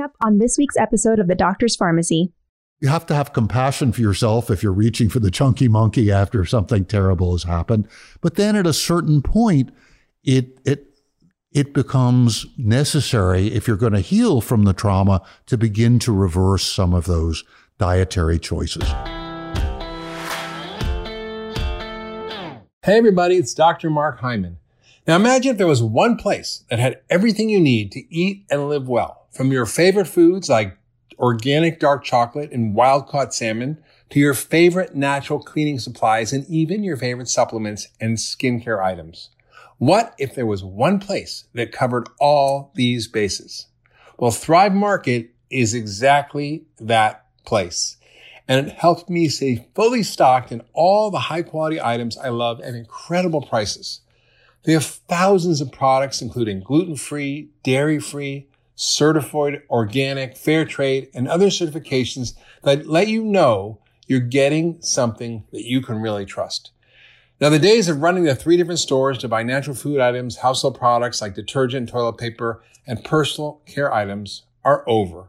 Coming up on this week's episode of The Doctor's Farmacy. You have to have compassion for yourself if you're reaching for the chunky monkey after something terrible has happened. But then at a certain point, it it it becomes necessary if you're going to heal from the trauma to begin to reverse some of those dietary choices. Hey everybody, it's Dr. Mark Hyman. Now imagine if there was one place that had everything you need to eat and live well, from your favorite foods like organic dark chocolate and wild caught salmon to your favorite natural cleaning supplies and even your favorite supplements and skincare items. What if there was one place that covered all these bases? Well, Thrive Market is exactly that place and it helped me stay fully stocked in all the high quality items I love at incredible prices. They have thousands of products, including gluten free, dairy free, certified organic, fair trade, and other certifications that let you know you're getting something that you can really trust. Now, the days of running to three different stores to buy natural food items, household products like detergent, toilet paper, and personal care items are over.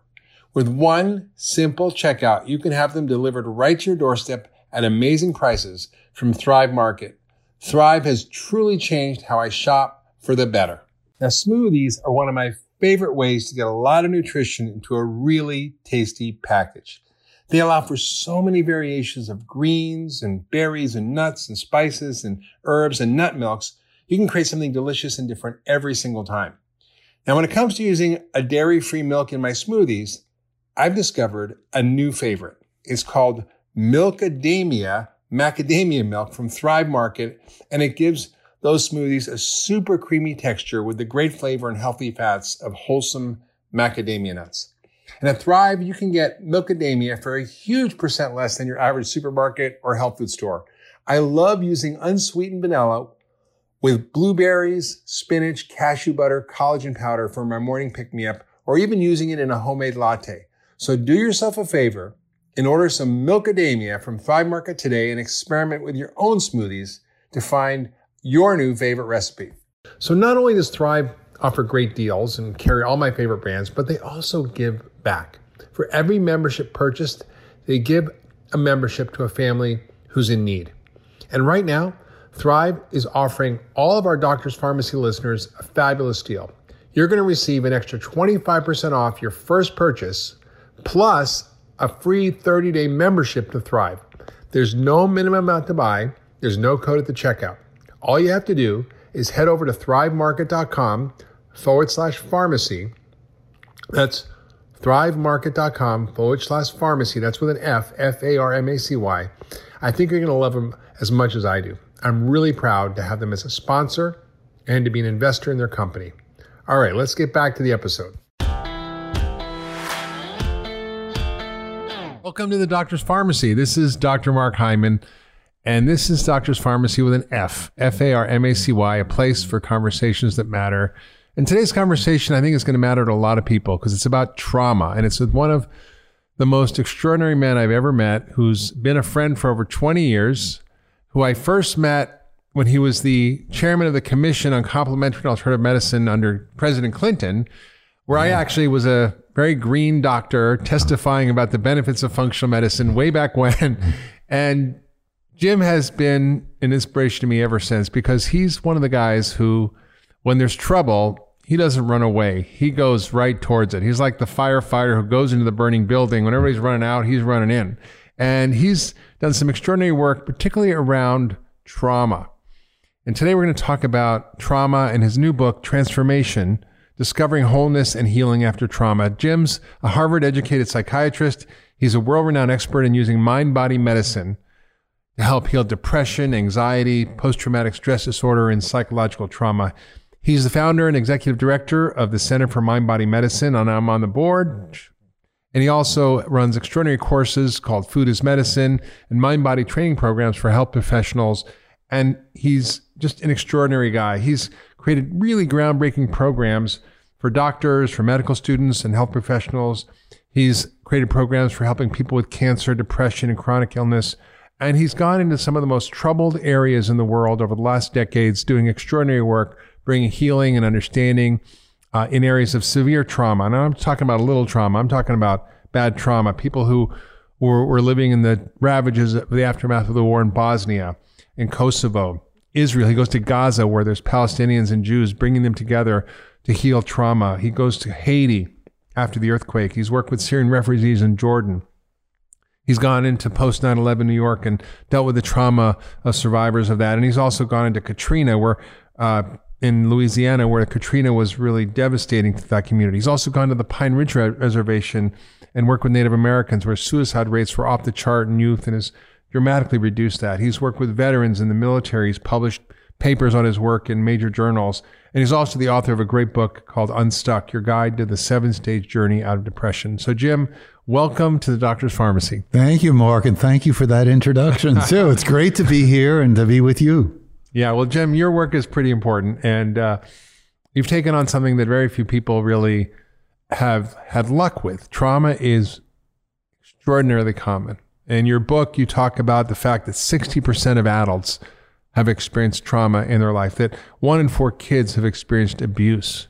With one simple checkout, you can have them delivered right to your doorstep at amazing prices from Thrive Market. Thrive has truly changed how I shop for the better. Now, smoothies are one of my favorite ways to get a lot of nutrition into a really tasty package. They allow for so many variations of greens and berries and nuts and spices and herbs and nut milks. You can create something delicious and different every single time. Now, when it comes to using a dairy free milk in my smoothies, I've discovered a new favorite. It's called Milkadamia macadamia milk from Thrive Market, and it gives those smoothies a super creamy texture with the great flavor and healthy fats of wholesome macadamia nuts. And at Thrive, you can get Milkadamia for a huge percent less than your average supermarket or health food store. I love using unsweetened vanilla with blueberries, spinach, cashew butter, collagen powder for my morning pick me up, or even using it in a homemade latte. So do yourself a favor and order some Milkadamia from Thrive Market today and experiment with your own smoothies to find your new favorite recipe. So not only does Thrive offer great deals and carry all my favorite brands, but they also give back. For every membership purchased, they give a membership to a family who's in need. And right now, Thrive is offering all of our Doctor's Farmacy listeners a fabulous deal. You're going to receive an extra 25% off your first purchase plus a free 30 day membership to Thrive. There's no minimum amount to buy, there's no code at the checkout. All you have to do is head over to thrivemarket.com forward slash farmacy. That's thrivemarket.com forward slash farmacy. That's with an F, F A R M A C Y. I think you're going to love them as much as I do. I'm really proud to have them as a sponsor and to be an investor in their company. All right, let's get back to the episode. Welcome to the Doctor's Farmacy. This is Dr. Mark Hyman, and this is Doctor's Farmacy with an F, F A R M A C Y, a place for conversations that matter. And today's conversation, I think, is going to matter to a lot of people because it's about trauma, and it's with one of the most extraordinary men I've ever met, who's been a friend for over 20 years, who I first met when he was the chairman of the Commission on Complementary and Alternative Medicine under President Clinton, where I actually was a very green doctor testifying about the benefits of functional medicine way back when. And Jim has been an inspiration to me ever since because he's one of the guys who, when there's trouble, he doesn't run away. He goes right towards it. He's like the firefighter who goes into the burning building. When everybody's running out, he's running in. And he's done some extraordinary work, particularly around trauma. And today we're going to talk about trauma and his new book, Transformation Discovering Wholeness and Healing After Trauma. Jim's a Harvard educated psychiatrist. He's a world renowned expert in using mind body medicine to help heal depression, anxiety, post traumatic stress disorder, and psychological trauma. He's the founder and executive director of the Center for Mind Body Medicine, and I'm on the board. And he also runs extraordinary courses called Food is Medicine and mind body training programs for health professionals. And he's just an extraordinary guy. He's created really groundbreaking programs for doctors, for medical students, and health professionals. He's created programs for helping people with cancer, depression, and chronic illness. And he's gone into some of the most troubled areas in the world over the last decades, doing extraordinary work, bringing healing and understanding. uh, in areas of severe trauma. And I'm talking about a little trauma. I'm talking about bad trauma. People who were, were living in the ravages of the aftermath of the war in Bosnia, in Kosovo, Israel. He goes to Gaza where there's Palestinians and Jews, bringing them together to heal trauma. He goes to Haiti after the earthquake. He's worked with Syrian refugees in Jordan. He's gone into post 9 11 New York and dealt with the trauma of survivors of that. And he's also gone into Katrina, where uh, in Louisiana, where Katrina was really devastating to that community. He's also gone to the Pine Ridge Reservation and worked with Native Americans, where suicide rates were off the chart in youth and has dramatically reduced that. He's worked with veterans in the military. He's published papers on his work in major journals. And he's also the author of a great book called Unstuck Your Guide to the Seven Stage Journey Out of Depression. So, Jim, welcome to the Doctor's Farmacy. Thank you, Mark. And thank you for that introduction, too. it's great to be here and to be with you. Yeah, well, Jim, your work is pretty important. And uh, you've taken on something that very few people really have had luck with. Trauma is extraordinarily common. In your book, you talk about the fact that 60% of adults have experienced trauma in their life, that one in four kids have experienced abuse,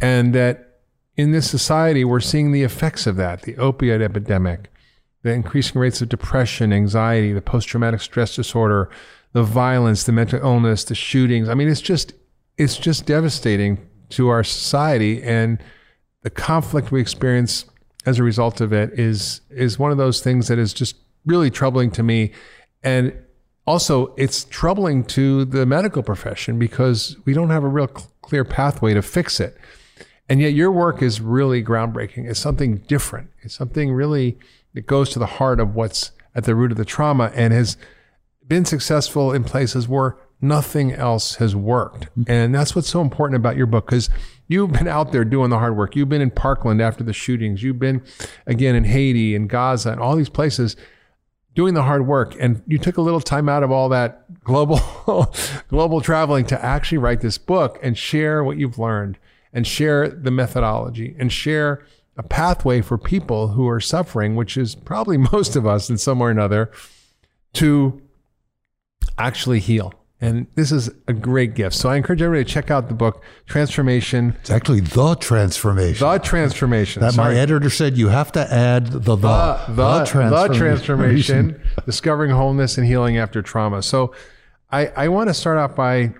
and that in this society, we're seeing the effects of that the opioid epidemic, the increasing rates of depression, anxiety, the post traumatic stress disorder, the violence, the mental illness, the shootings. I mean, it's just it's just devastating to our society and the conflict we experience as a result of it is is one of those things that is just really troubling to me and also it's troubling to the medical profession because we don't have a real cl- clear pathway to fix it. And yet your work is really groundbreaking. It's something different. It's something really that goes to the heart of what's at the root of the trauma and has been successful in places where nothing else has worked. Mm-hmm. And that's what's so important about your book because You've been out there doing the hard work. You've been in Parkland after the shootings. You've been again in Haiti and Gaza and all these places doing the hard work. And you took a little time out of all that global global traveling to actually write this book and share what you've learned and share the methodology and share a pathway for people who are suffering, which is probably most of us in some way or another, to actually heal. And this is a great gift. So I encourage everybody to check out the book, Transformation. It's actually The Transformation. The Transformation. That Sorry. my editor said you have to add the the. The, the, the transformation. The transformation discovering wholeness and healing after trauma. So I, I want to start out by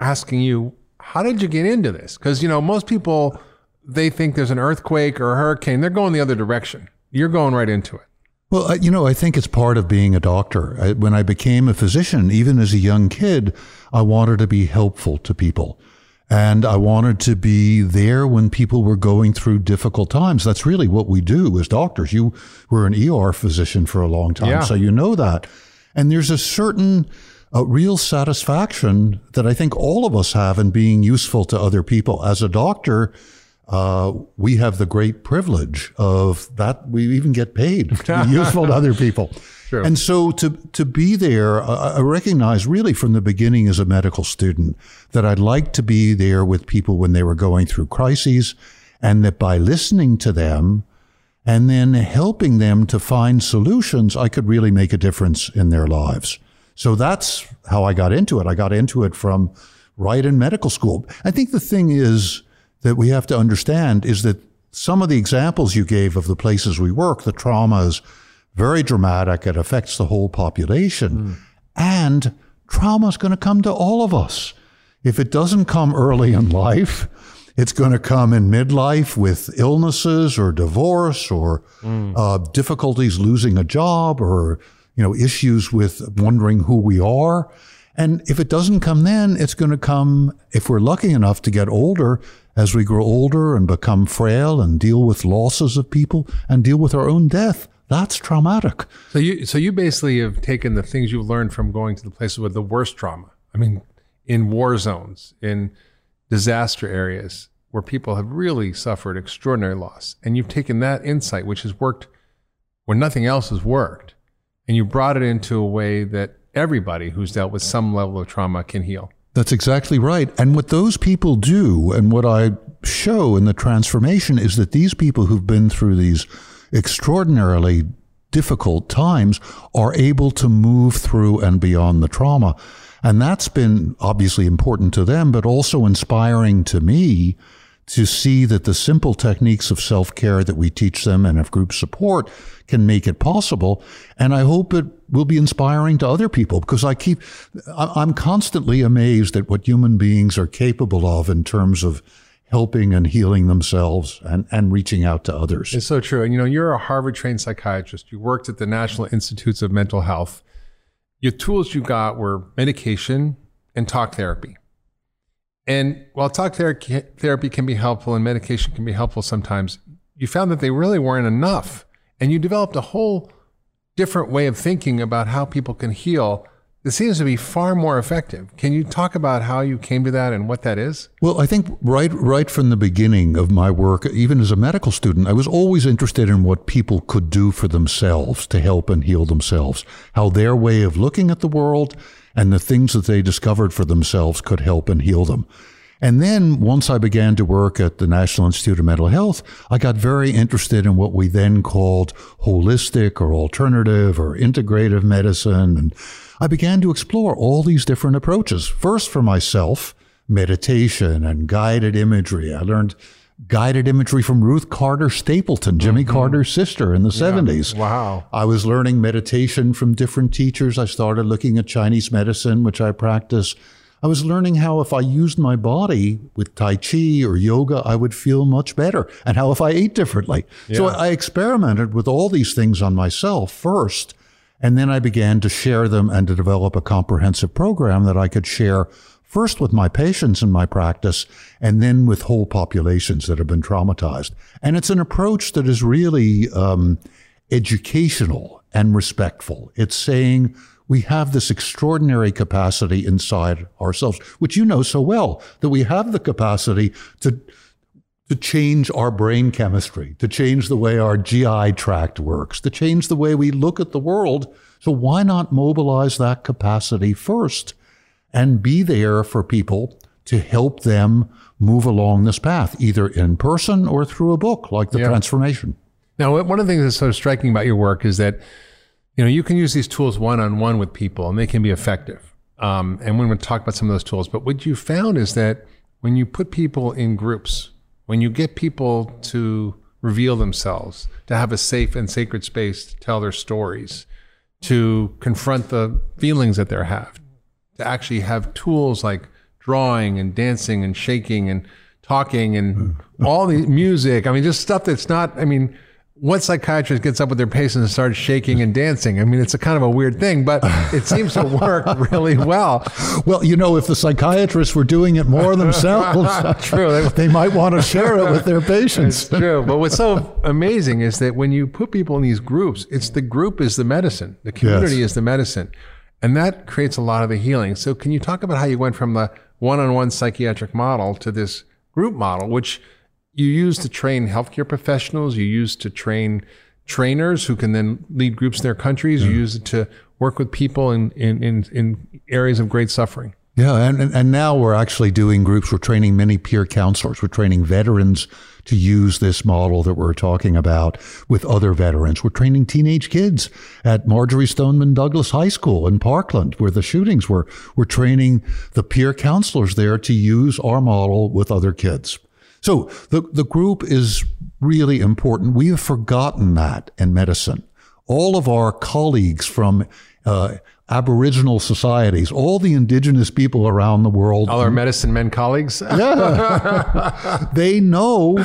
asking you, how did you get into this? Because, you know, most people, they think there's an earthquake or a hurricane. They're going the other direction. You're going right into it. Well, you know, I think it's part of being a doctor. I, when I became a physician, even as a young kid, I wanted to be helpful to people. And I wanted to be there when people were going through difficult times. That's really what we do as doctors. You were an ER physician for a long time, yeah. so you know that. And there's a certain a real satisfaction that I think all of us have in being useful to other people. As a doctor, uh, we have the great privilege of that. We even get paid to be useful to other people. Sure. And so to, to be there, uh, I recognize really from the beginning as a medical student that I'd like to be there with people when they were going through crises and that by listening to them and then helping them to find solutions, I could really make a difference in their lives. So that's how I got into it. I got into it from right in medical school. I think the thing is, that we have to understand is that some of the examples you gave of the places we work, the trauma is very dramatic. It affects the whole population. Mm. And trauma is going to come to all of us. If it doesn't come early in life, it's going to come in midlife with illnesses or divorce or mm. uh, difficulties losing a job or you know issues with wondering who we are. And if it doesn't come then, it's going to come if we're lucky enough to get older as we grow older and become frail and deal with losses of people and deal with our own death. That's traumatic. So you so you basically have taken the things you've learned from going to the places with the worst trauma. I mean, in war zones, in disaster areas where people have really suffered extraordinary loss. And you've taken that insight, which has worked when nothing else has worked, and you brought it into a way that everybody who's dealt with some level of trauma can heal. That's exactly right. And what those people do, and what I show in the transformation, is that these people who've been through these extraordinarily difficult times are able to move through and beyond the trauma. And that's been obviously important to them, but also inspiring to me to see that the simple techniques of self care that we teach them and of group support can make it possible. And I hope it will be inspiring to other people because I keep, I'm constantly amazed at what human beings are capable of in terms of helping and healing themselves and, and reaching out to others. It's so true. And you know, you're a Harvard trained psychiatrist. You worked at the National Institutes of Mental Health. Your tools you got were medication and talk therapy. And while talk therapy can be helpful and medication can be helpful sometimes, you found that they really weren't enough. And you developed a whole different way of thinking about how people can heal that seems to be far more effective. Can you talk about how you came to that and what that is? Well, I think right right from the beginning of my work, even as a medical student, I was always interested in what people could do for themselves to help and heal themselves, how their way of looking at the world and the things that they discovered for themselves could help and heal them. And then once I began to work at the National Institute of Mental Health, I got very interested in what we then called holistic or alternative or integrative medicine. And I began to explore all these different approaches. First for myself, meditation and guided imagery. I learned guided imagery from Ruth Carter Stapleton, Jimmy mm-hmm. Carter's sister in the yeah. 70s. Wow. I was learning meditation from different teachers. I started looking at Chinese medicine, which I practice. I was learning how if I used my body with Tai Chi or yoga, I would feel much better, and how if I ate differently. Yeah. So I experimented with all these things on myself first, and then I began to share them and to develop a comprehensive program that I could share first with my patients in my practice and then with whole populations that have been traumatized. And it's an approach that is really um, educational and respectful. It's saying, we have this extraordinary capacity inside ourselves, which you know so well, that we have the capacity to, to change our brain chemistry, to change the way our GI tract works, to change the way we look at the world. So why not mobilize that capacity first and be there for people to help them move along this path, either in person or through a book like The yeah. Transformation? Now, one of the things that's so striking about your work is that you know, you can use these tools one on one with people and they can be effective. Um, and we're going to talk about some of those tools. But what you found is that when you put people in groups, when you get people to reveal themselves, to have a safe and sacred space to tell their stories, to confront the feelings that they have, to actually have tools like drawing and dancing and shaking and talking and hmm. all the music. I mean, just stuff that's not, I mean, what psychiatrist gets up with their patients and starts shaking and dancing? I mean, it's a kind of a weird thing, but it seems to work really well. Well, you know, if the psychiatrists were doing it more themselves, true, they, they, might want to share it with their patients. It's true. But what's so amazing is that when you put people in these groups, it's the group is the medicine, the community yes. is the medicine, and that creates a lot of the healing. So, can you talk about how you went from the one-on-one psychiatric model to this group model, which you use to train healthcare professionals. You use to train trainers who can then lead groups in their countries. You mm. use it to work with people in, in, in, in areas of great suffering. Yeah, and, and now we're actually doing groups. We're training many peer counselors. We're training veterans to use this model that we're talking about with other veterans. We're training teenage kids at Marjory Stoneman Douglas High School in Parkland, where the shootings were. We're training the peer counselors there to use our model with other kids. So the, the group is really important. We have forgotten that in medicine. All of our colleagues from uh, Aboriginal societies, all the indigenous people around the world. All our medicine men colleagues. yeah. they know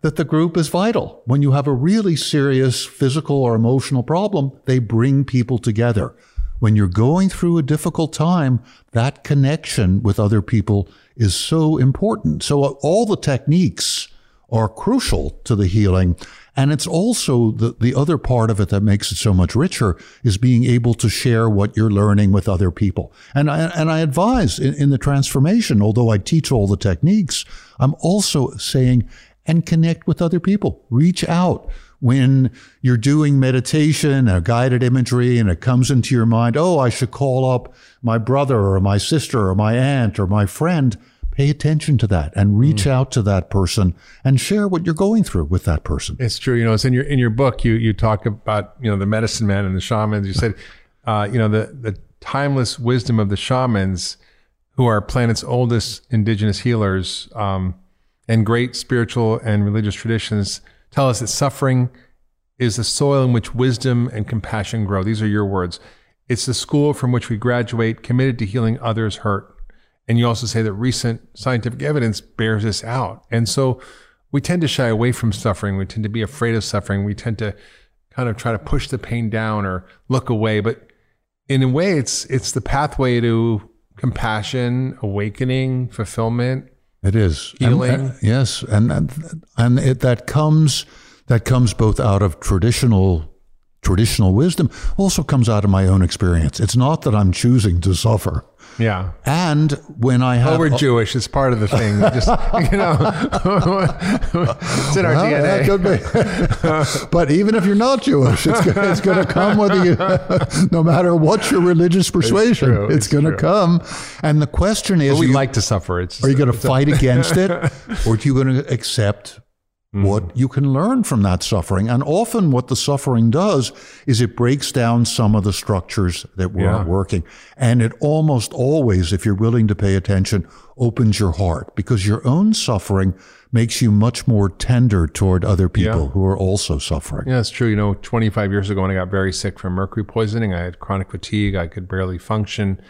that the group is vital. When you have a really serious physical or emotional problem, they bring people together. When you're going through a difficult time, that connection with other people is so important. So uh, all the techniques are crucial to the healing. And it's also the, the other part of it that makes it so much richer is being able to share what you're learning with other people. And I, and I advise in, in the transformation, although I teach all the techniques, I'm also saying, and connect with other people. Reach out when you're doing meditation or guided imagery and it comes into your mind, oh, I should call up my brother or my sister or my aunt or my friend, pay attention to that and reach mm. out to that person and share what you're going through with that person. It's true. You know, it's in your in your book. You you talk about you know the medicine man and the shamans. You said, uh, you know, the the timeless wisdom of the shamans, who are planet's oldest indigenous healers. Um, and great spiritual and religious traditions tell us that suffering is the soil in which wisdom and compassion grow. These are your words. It's the school from which we graduate, committed to healing others' hurt. And you also say that recent scientific evidence bears this out. And so we tend to shy away from suffering. We tend to be afraid of suffering. We tend to kind of try to push the pain down or look away. But in a way, it's it's the pathway to compassion, awakening, fulfillment. It is uh, Healing. And- and- yes, and and, and it, that comes that comes both out of traditional traditional wisdom, also comes out of my own experience. It's not that I'm choosing to suffer. Yeah. And when I oh, have Oh, we're Jewish. It's part of the thing. Just, you know, it's in our Well, DNA. could be. but even if you're not Jewish, it's, it's going to come whether you, no matter what your religious persuasion, true, it's, it's going to come. And the question is, But we you, like to suffer. It's are you going to fight against it, or are you going to accept Mm-hmm. what you can learn from that suffering? And often, what the suffering does is it breaks down some of the structures that weren't Yeah. working, and it almost always, if you're willing to pay attention, opens your heart because your own suffering makes you much more tender toward other people Yeah. who are also suffering. Yeah, it's true. You know, 25 years ago when I got very sick from mercury poisoning, I had chronic fatigue. I could barely function.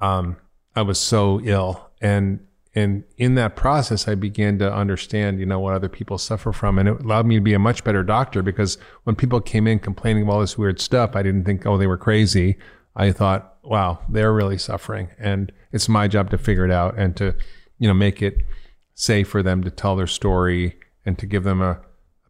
Um, I was so ill. And, and in that process, I began to understand, you know, what other people suffer from. And it allowed me to be a much better doctor because when people came in complaining of all this weird stuff, I didn't think, oh, they were crazy. I thought, wow, they're really suffering. And it's my job to figure it out and to, you know, make it safe for them to tell their story and to give them a,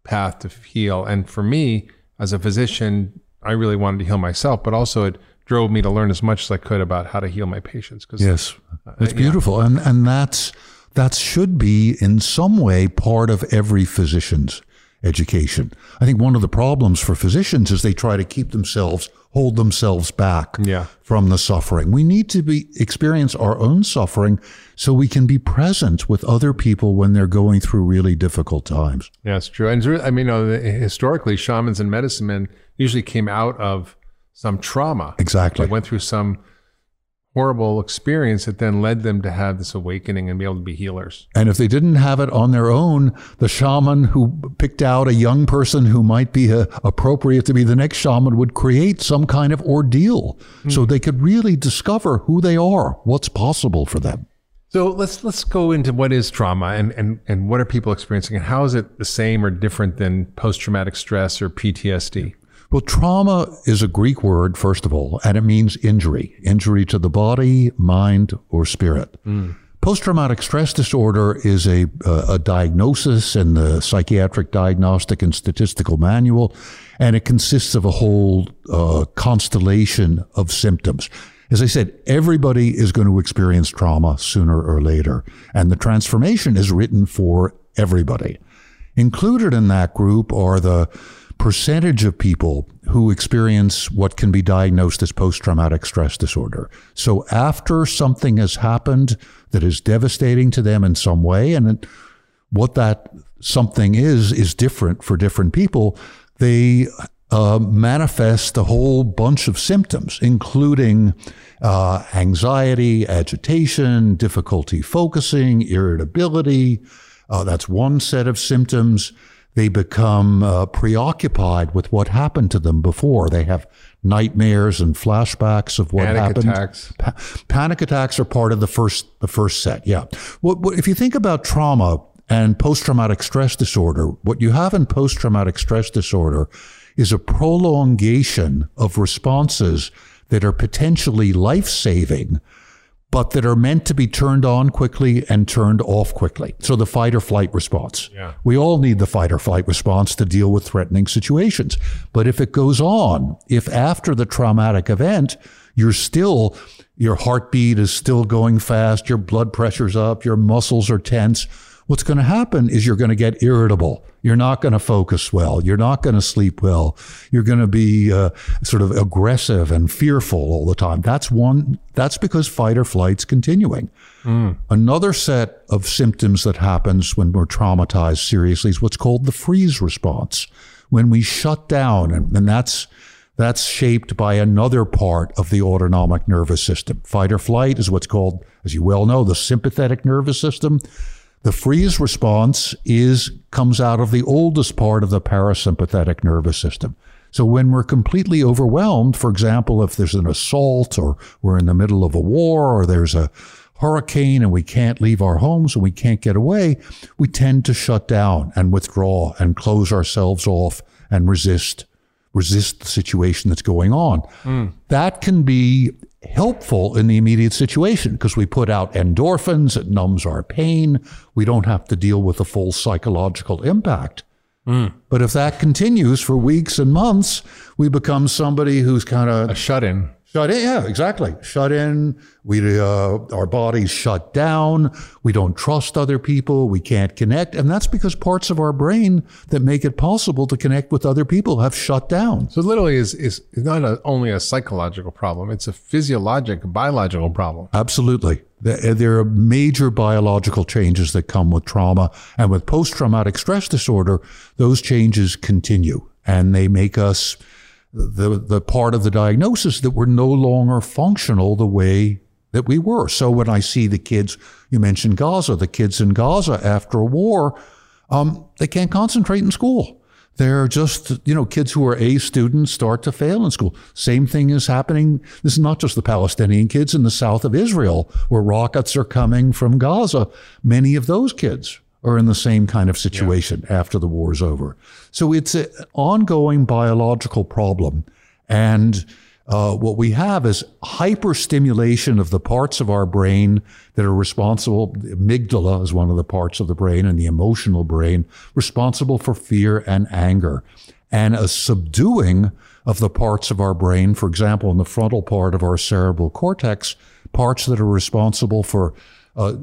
path to heal. And for me, as a physician, I really wanted to heal myself, but also it drove me to learn as much as I could about how to heal my patients. Because Yes, uh, it's beautiful, and and that's that should be in some way part of every physician's education. I think one of the problems for physicians is they try to keep themselves hold themselves back Yeah. from the suffering. We need to be experience our own suffering so we can be present with other people when they're going through really difficult times. yeah, it's true. And I mean, uh, you know, historically, shamans and medicine men usually came out of some trauma. Exactly. They went through some horrible experience that then led them to have this awakening and be able to be healers. And if they didn't have it on their own, the shaman who picked out a young person who might be uh, appropriate to be the next shaman would create some kind of ordeal so they could really discover who they are, what's possible for them. So let's let's go into what is trauma and, and, and what are people experiencing and how is it the same or different than post traumatic stress or PTSD? Well, trauma is a Greek word, first of all, and it means injury injury to the body, mind, or spirit. Post traumatic stress disorder is a, a diagnosis in the Psychiatric Diagnostic and Statistical Manual, and it consists of a whole uh, constellation of symptoms. As I said, everybody is going to experience trauma sooner or later, and the transformation is written for everybody. Included in that group are the percentage of people who experience what can be diagnosed as post traumatic stress disorder. So after something has happened that is devastating to them in some way, and what that something is, is different for different people, they uh, manifest a whole bunch of symptoms, including uh, anxiety, agitation, difficulty focusing, irritability. Uh, that's one set of symptoms. They become uh, preoccupied with what happened to them before. They have nightmares and flashbacks of what Panic happened. attacks. Pa- panic attacks are part of the first the first set. Yeah. What, what, if you think about trauma and post traumatic stress disorder, what you have in post traumatic stress disorder is a prolongation of responses that are potentially life saving, but that are meant to be turned on quickly and turned off quickly. So the fight or flight response. Yeah. We all need the fight or flight response to deal with threatening situations. But if it goes on, if after the traumatic event, you're still, your heartbeat is still going fast, your blood pressure's up, your muscles are tense, what's going to happen is you're going to get irritable. You're not going to focus well. You're not going to sleep well. You're going to be uh, sort of aggressive and fearful all the time. That's one, that's because fight or flight's continuing. Another set of symptoms that happens when we're traumatized seriously is what's called the freeze response. When we shut down, and, and that's that's shaped by another part of the autonomic nervous system. Fight or flight is what's called, as you well know, the sympathetic nervous system. The freeze response is comes out of the oldest part of the parasympathetic nervous system. So when we're completely overwhelmed, for example, if there's an assault or we're in the middle of a war or there's a hurricane and we can't leave our homes and we can't get away, we tend to shut down and withdraw and close ourselves off and resist resist the situation that's going on. Mm. That can be helpful in the immediate situation because we put out endorphins, it numbs our pain. We don't have to deal with the full psychological impact. Mm. But if that continues for weeks and months, we become somebody who's kind of a shut in. Shut in, yeah, exactly. Shut in. We, uh, our bodies shut down. We don't trust other people. We can't connect. And that's because parts of our brain that make it possible to connect with other people have shut down. So literally is, is not a, only a psychological problem. It's a physiologic, biological problem. Absolutely. There are major biological changes that come with trauma and with post-traumatic stress disorder. Those changes continue and they make us the, the part of the diagnosis that we're no longer functional the way that we were. So when I see the kids, you mentioned Gaza, the kids in Gaza after a war, um, they can't concentrate in school. They're just, you know, kids who are A students start to fail in school. Same thing is happening. This is not just the Palestinian kids in the south of Israel where rockets are coming from Gaza. Many of those kids are in the same kind of situation yeah. after the war is over. So it's an ongoing biological problem. And uh, what we have is hyperstimulation of the parts of our brain that are responsible. The amygdala is one of the parts of the brain and the emotional brain responsible for fear and anger. And a subduing of the parts of our brain, for example, in the frontal part of our cerebral cortex, parts that are responsible for uh,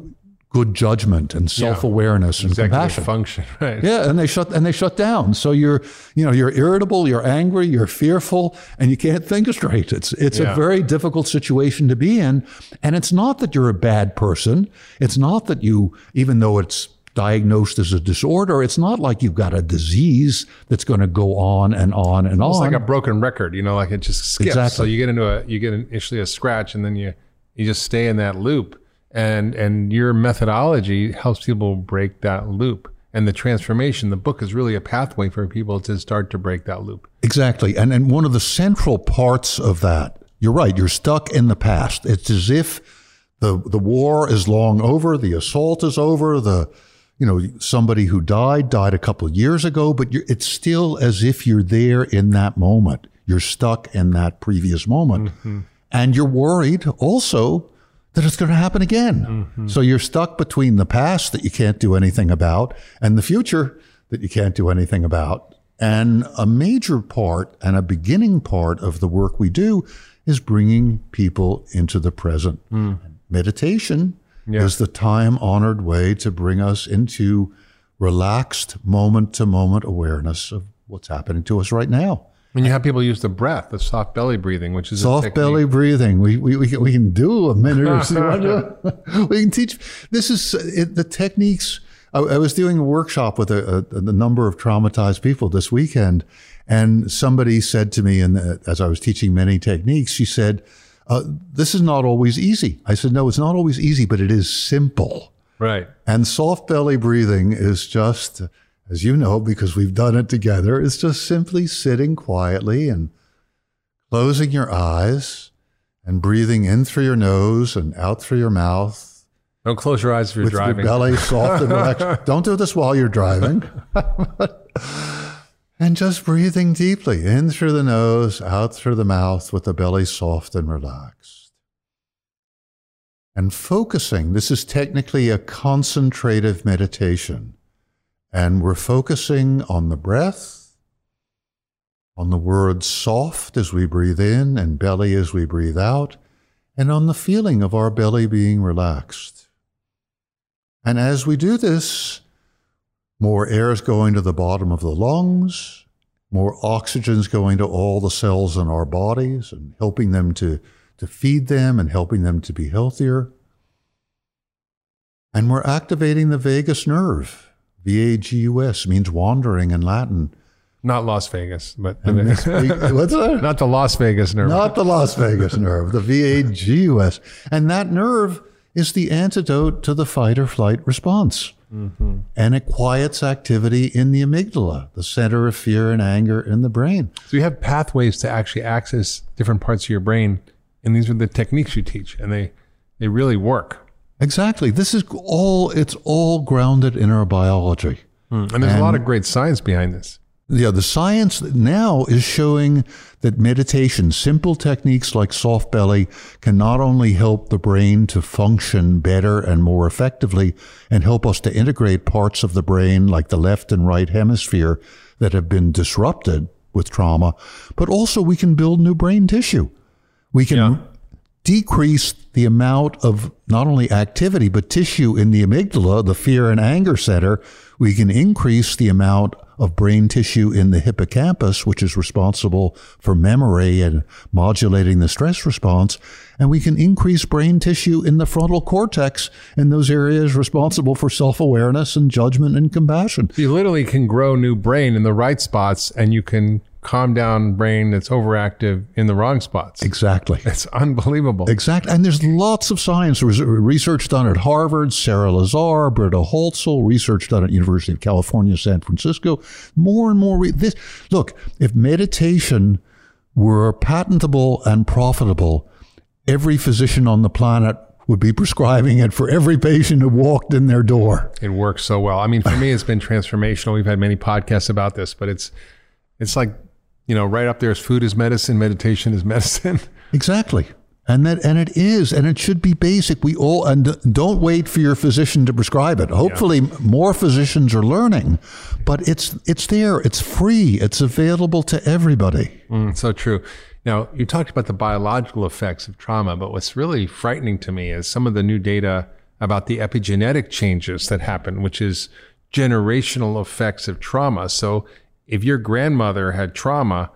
good judgment and self-awareness yeah, and compassion. function right. Yeah and they shut and they shut down. So you're you know you're irritable you're angry you're fearful and you can't think straight. It's it's yeah. a very difficult situation to be in. And it's not that you're a bad person. It's not that you even though it's diagnosed as a disorder it's not like you've got a disease that's going to go on and on and it's on. like a broken record you know like it just skips. Exactly. so you get into a you get initially a scratch and then you you just stay in that loop and and your methodology helps people break that loop. And the transformation the book is really a pathway for people to start to break that loop. Exactly. And and one of the central parts of that you're right you're stuck in the past. It's as if the the war is long over the assault is over the you know somebody who died died a couple of years ago but it's still as if you're there in that moment. You're stuck in that previous moment. Mm-hmm. and you're worried also that it's going to happen again. Mm-hmm. So you're stuck between the past that you can't do anything about and the future that you can't do anything about. And a major part and a beginning part of the work we do is bringing people into the present. Mm. Meditation yeah. is the time honored way to bring us into relaxed moment to moment awareness of what's happening to us right now. When you have people use the breath, the soft belly breathing, which is soft belly breathing, we, we, we, can, we can do a minute or we can teach. This is it, the techniques. I, I, was doing a workshop with a, a, a, number of traumatized people this weekend, and somebody said to me, and as I was teaching many techniques, she said, uh, "This is not always easy." I said, "No, it's not always easy, but it is simple." Right. And soft belly breathing is just as you know, because we've done it together, is just simply sitting quietly and closing your eyes and breathing in through your nose and out through your mouth. Don't close your eyes if you're with driving. Your belly soft and relaxed. Don't do this while you're driving. and just breathing deeply in through the nose, out through the mouth with the belly soft and relaxed. And focusing, this is technically a concentrative meditation and we're focusing on the breath, on the word soft as we breathe in and belly as we breathe out, and on the feeling of our belly being relaxed. And as we do this, more air is going to the bottom of the lungs, more oxygen is going to all the cells in our bodies and helping them to, to feed them and helping them to be healthier. And we're activating the vagus nerve V-A-G-U-S means wandering in Latin. Not Las Vegas, but what's that? Not the Las Vegas nerve. Not the Las Vegas nerve, the V-A-G-U-S. And that nerve is the antidote to the fight or flight response. Mm-hmm. and it quiets activity in the amygdala, the center of fear and anger in the brain. So you have pathways to actually access different parts of your brain, and these are the techniques you teach, and they they really work. Exactly. This is all, it's all grounded in our biology. Hmm. And there's a lot of great science behind this. Yeah, the science now is showing that meditation, simple techniques like soft belly, can not only help the brain to function better and more effectively and help us to integrate parts of the brain like the left and right hemisphere that have been disrupted with trauma, but also we can build new brain tissue. We can Yeah. Decrease the amount of not only activity, but tissue in the amygdala, the fear and anger center. We can increase the amount of brain tissue in the hippocampus, which is responsible for memory and modulating the stress response. And we can increase brain tissue in the frontal cortex in those areas responsible for self awareness and judgment and compassion. You literally can grow new brain in the right spots, and you can calm down brain that's overactive in the wrong spots. Exactly. It's unbelievable. Exactly. And there's lots of science. Research done at Harvard, Sarah Lazar, Britta Holzel, research done at University of California, San Francisco. More and more. Re- this, look, if meditation were patentable and profitable, every physician on the planet would be prescribing it for every patient who walked in their door. It works so well. I mean, for me, it's been transformational. We've had many podcasts about this, but it's it's like you know, right up there is food is medicine, meditation is medicine. Exactly. And that and it is and it should be basic. We all and don't wait for your physician to prescribe it. Hopefully more physicians are learning, but it's it's there. It's free. It's available to everybody. Mm, so true. Now, you talked about the biological effects of trauma, but what's really frightening to me is some of the new data about the epigenetic changes that happen, which is generational effects of trauma. So, if your grandmother had trauma,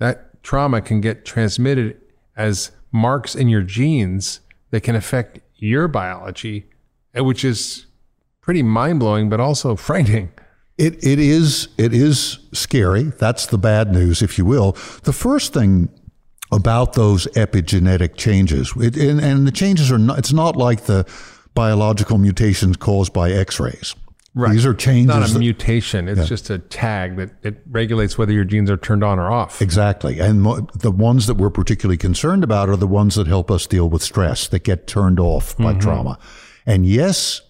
that trauma can get transmitted as marks in your genes that can affect your biology, eh, which is pretty mind blowing, but also frightening. It it is it is scary. That's the bad news, if you will. The first thing about those epigenetic changes, it, and, and the changes are not. It's not like the biological mutations caused by X-rays. Right. These are changes. It's not a mutation. It's just a tag that it regulates whether your genes are turned on or off. Exactly. And mo- the ones that we're particularly concerned about are the ones that help us deal with stress, that get turned off by mm-hmm. trauma. And yes,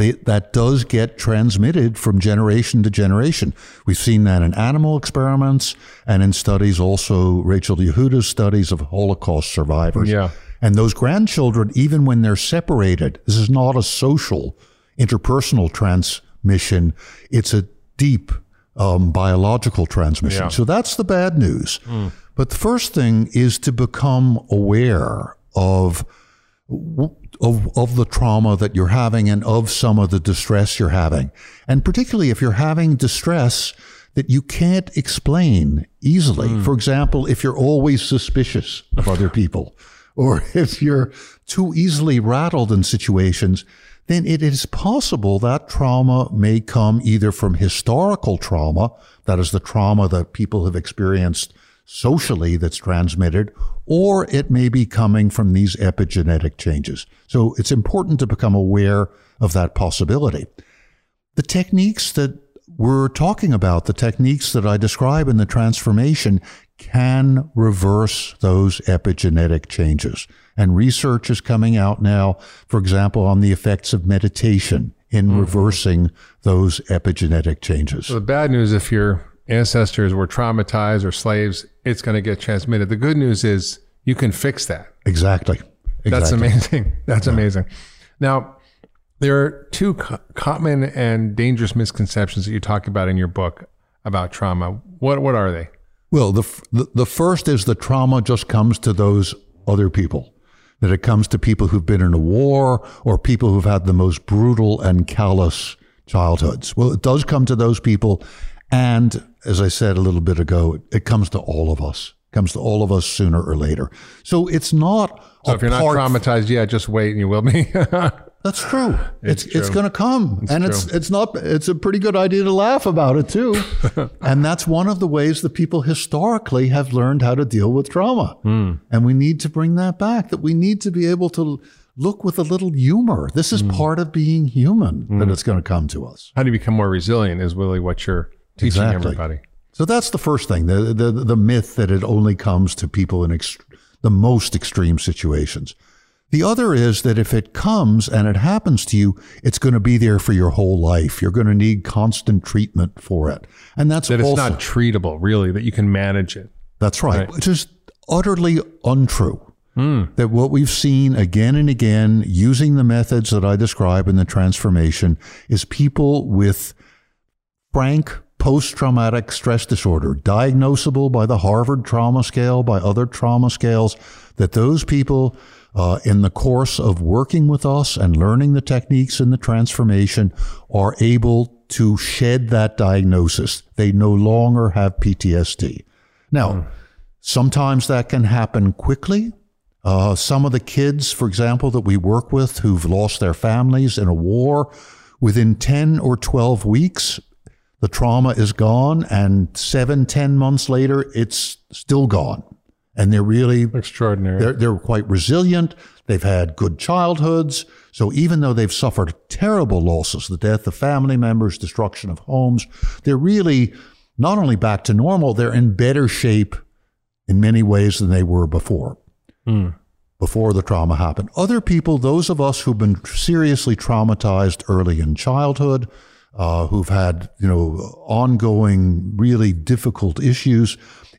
they, that does get transmitted from generation to generation. We've seen that in animal experiments and in studies, also Rachel Yehuda's studies of Holocaust survivors. Yeah. And those grandchildren, even when they're separated, this is not a social, interpersonal transmission. It's a deep um, biological transmission. Yeah. So that's the bad news. But the first thing is to become aware of of, of the trauma that you're having and of some of the distress you're having. And particularly if you're having distress that you can't explain easily. Hmm. For example, if you're always suspicious of other people or if you're too easily rattled in situations, then it is possible that trauma may come either from historical trauma, that is the trauma that people have experienced socially that's transmitted, or it may be coming from these epigenetic changes. So it's important to become aware of that possibility. The techniques that we're talking about, the techniques that I describe in the transformation, can reverse those epigenetic changes. And research is coming out now, for example, on the effects of meditation in hmm. reversing those epigenetic changes. So the bad news, if your ancestors were traumatized or slaves, it's going to get transmitted. The good news is you can fix that. Exactly. That's amazing. That's amazing. Now, there are two co- common and dangerous misconceptions that you talk about in your book about trauma. What what are they? Well, the, f- the the first is the trauma just comes to those other people. That it comes to people who've been in a war or people who've had the most brutal and callous childhoods. Well, it does come to those people, and as I said a little bit ago, it comes to all of us. It comes to all of us sooner or later. So it's not. So if you're not traumatized yet, just wait and you will be. That's true. It's it's, true. going to come, and it's it's not. It's a pretty good idea to laugh about it too, and that's one of the ways that people historically have learned how to deal with trauma. Hmm. And we need to bring that back. That we need to be able to look with a little humor. This is hmm. part of being human that hmm. it's going to come to us. How do you become more resilient is really what you're teaching Exactly. everybody. So that's the first thing the, the, the myth that it only comes to people in ex- the most extreme situations. The other is that if it comes and it happens to you, it's going to be there for your whole life. You're going to need constant treatment for it. And that's That it's also, not treatable, really, that you can manage it. that's right, Right. which is utterly untrue. Hmm. That what we've seen again and again using the methods that I describe in the transformation is people with frank post traumatic stress disorder, diagnosable by the Harvard trauma scale, by other trauma scales, that those people, uh, in the course of working with us and learning the techniques in the transformation, are able to shed that diagnosis. They no longer have PTSD. Now, sometimes that can happen quickly. Uh, some of the kids, for example, that we work with who've lost their families in a war, within 10 or 12 weeks, the trauma is gone, and seven, ten months later, it's still gone. And they're really Extraordinary. they're, they're quite resilient. They've had good childhoods. So even though they've suffered terrible losses, the death of family members, destruction of homes, they're really not only back to normal, they're in better shape in many ways than they were before. Hmm. Before the trauma happened. Other people, those of us who've been seriously traumatized early in childhood, uh, who've had, you know, ongoing, really difficult issues,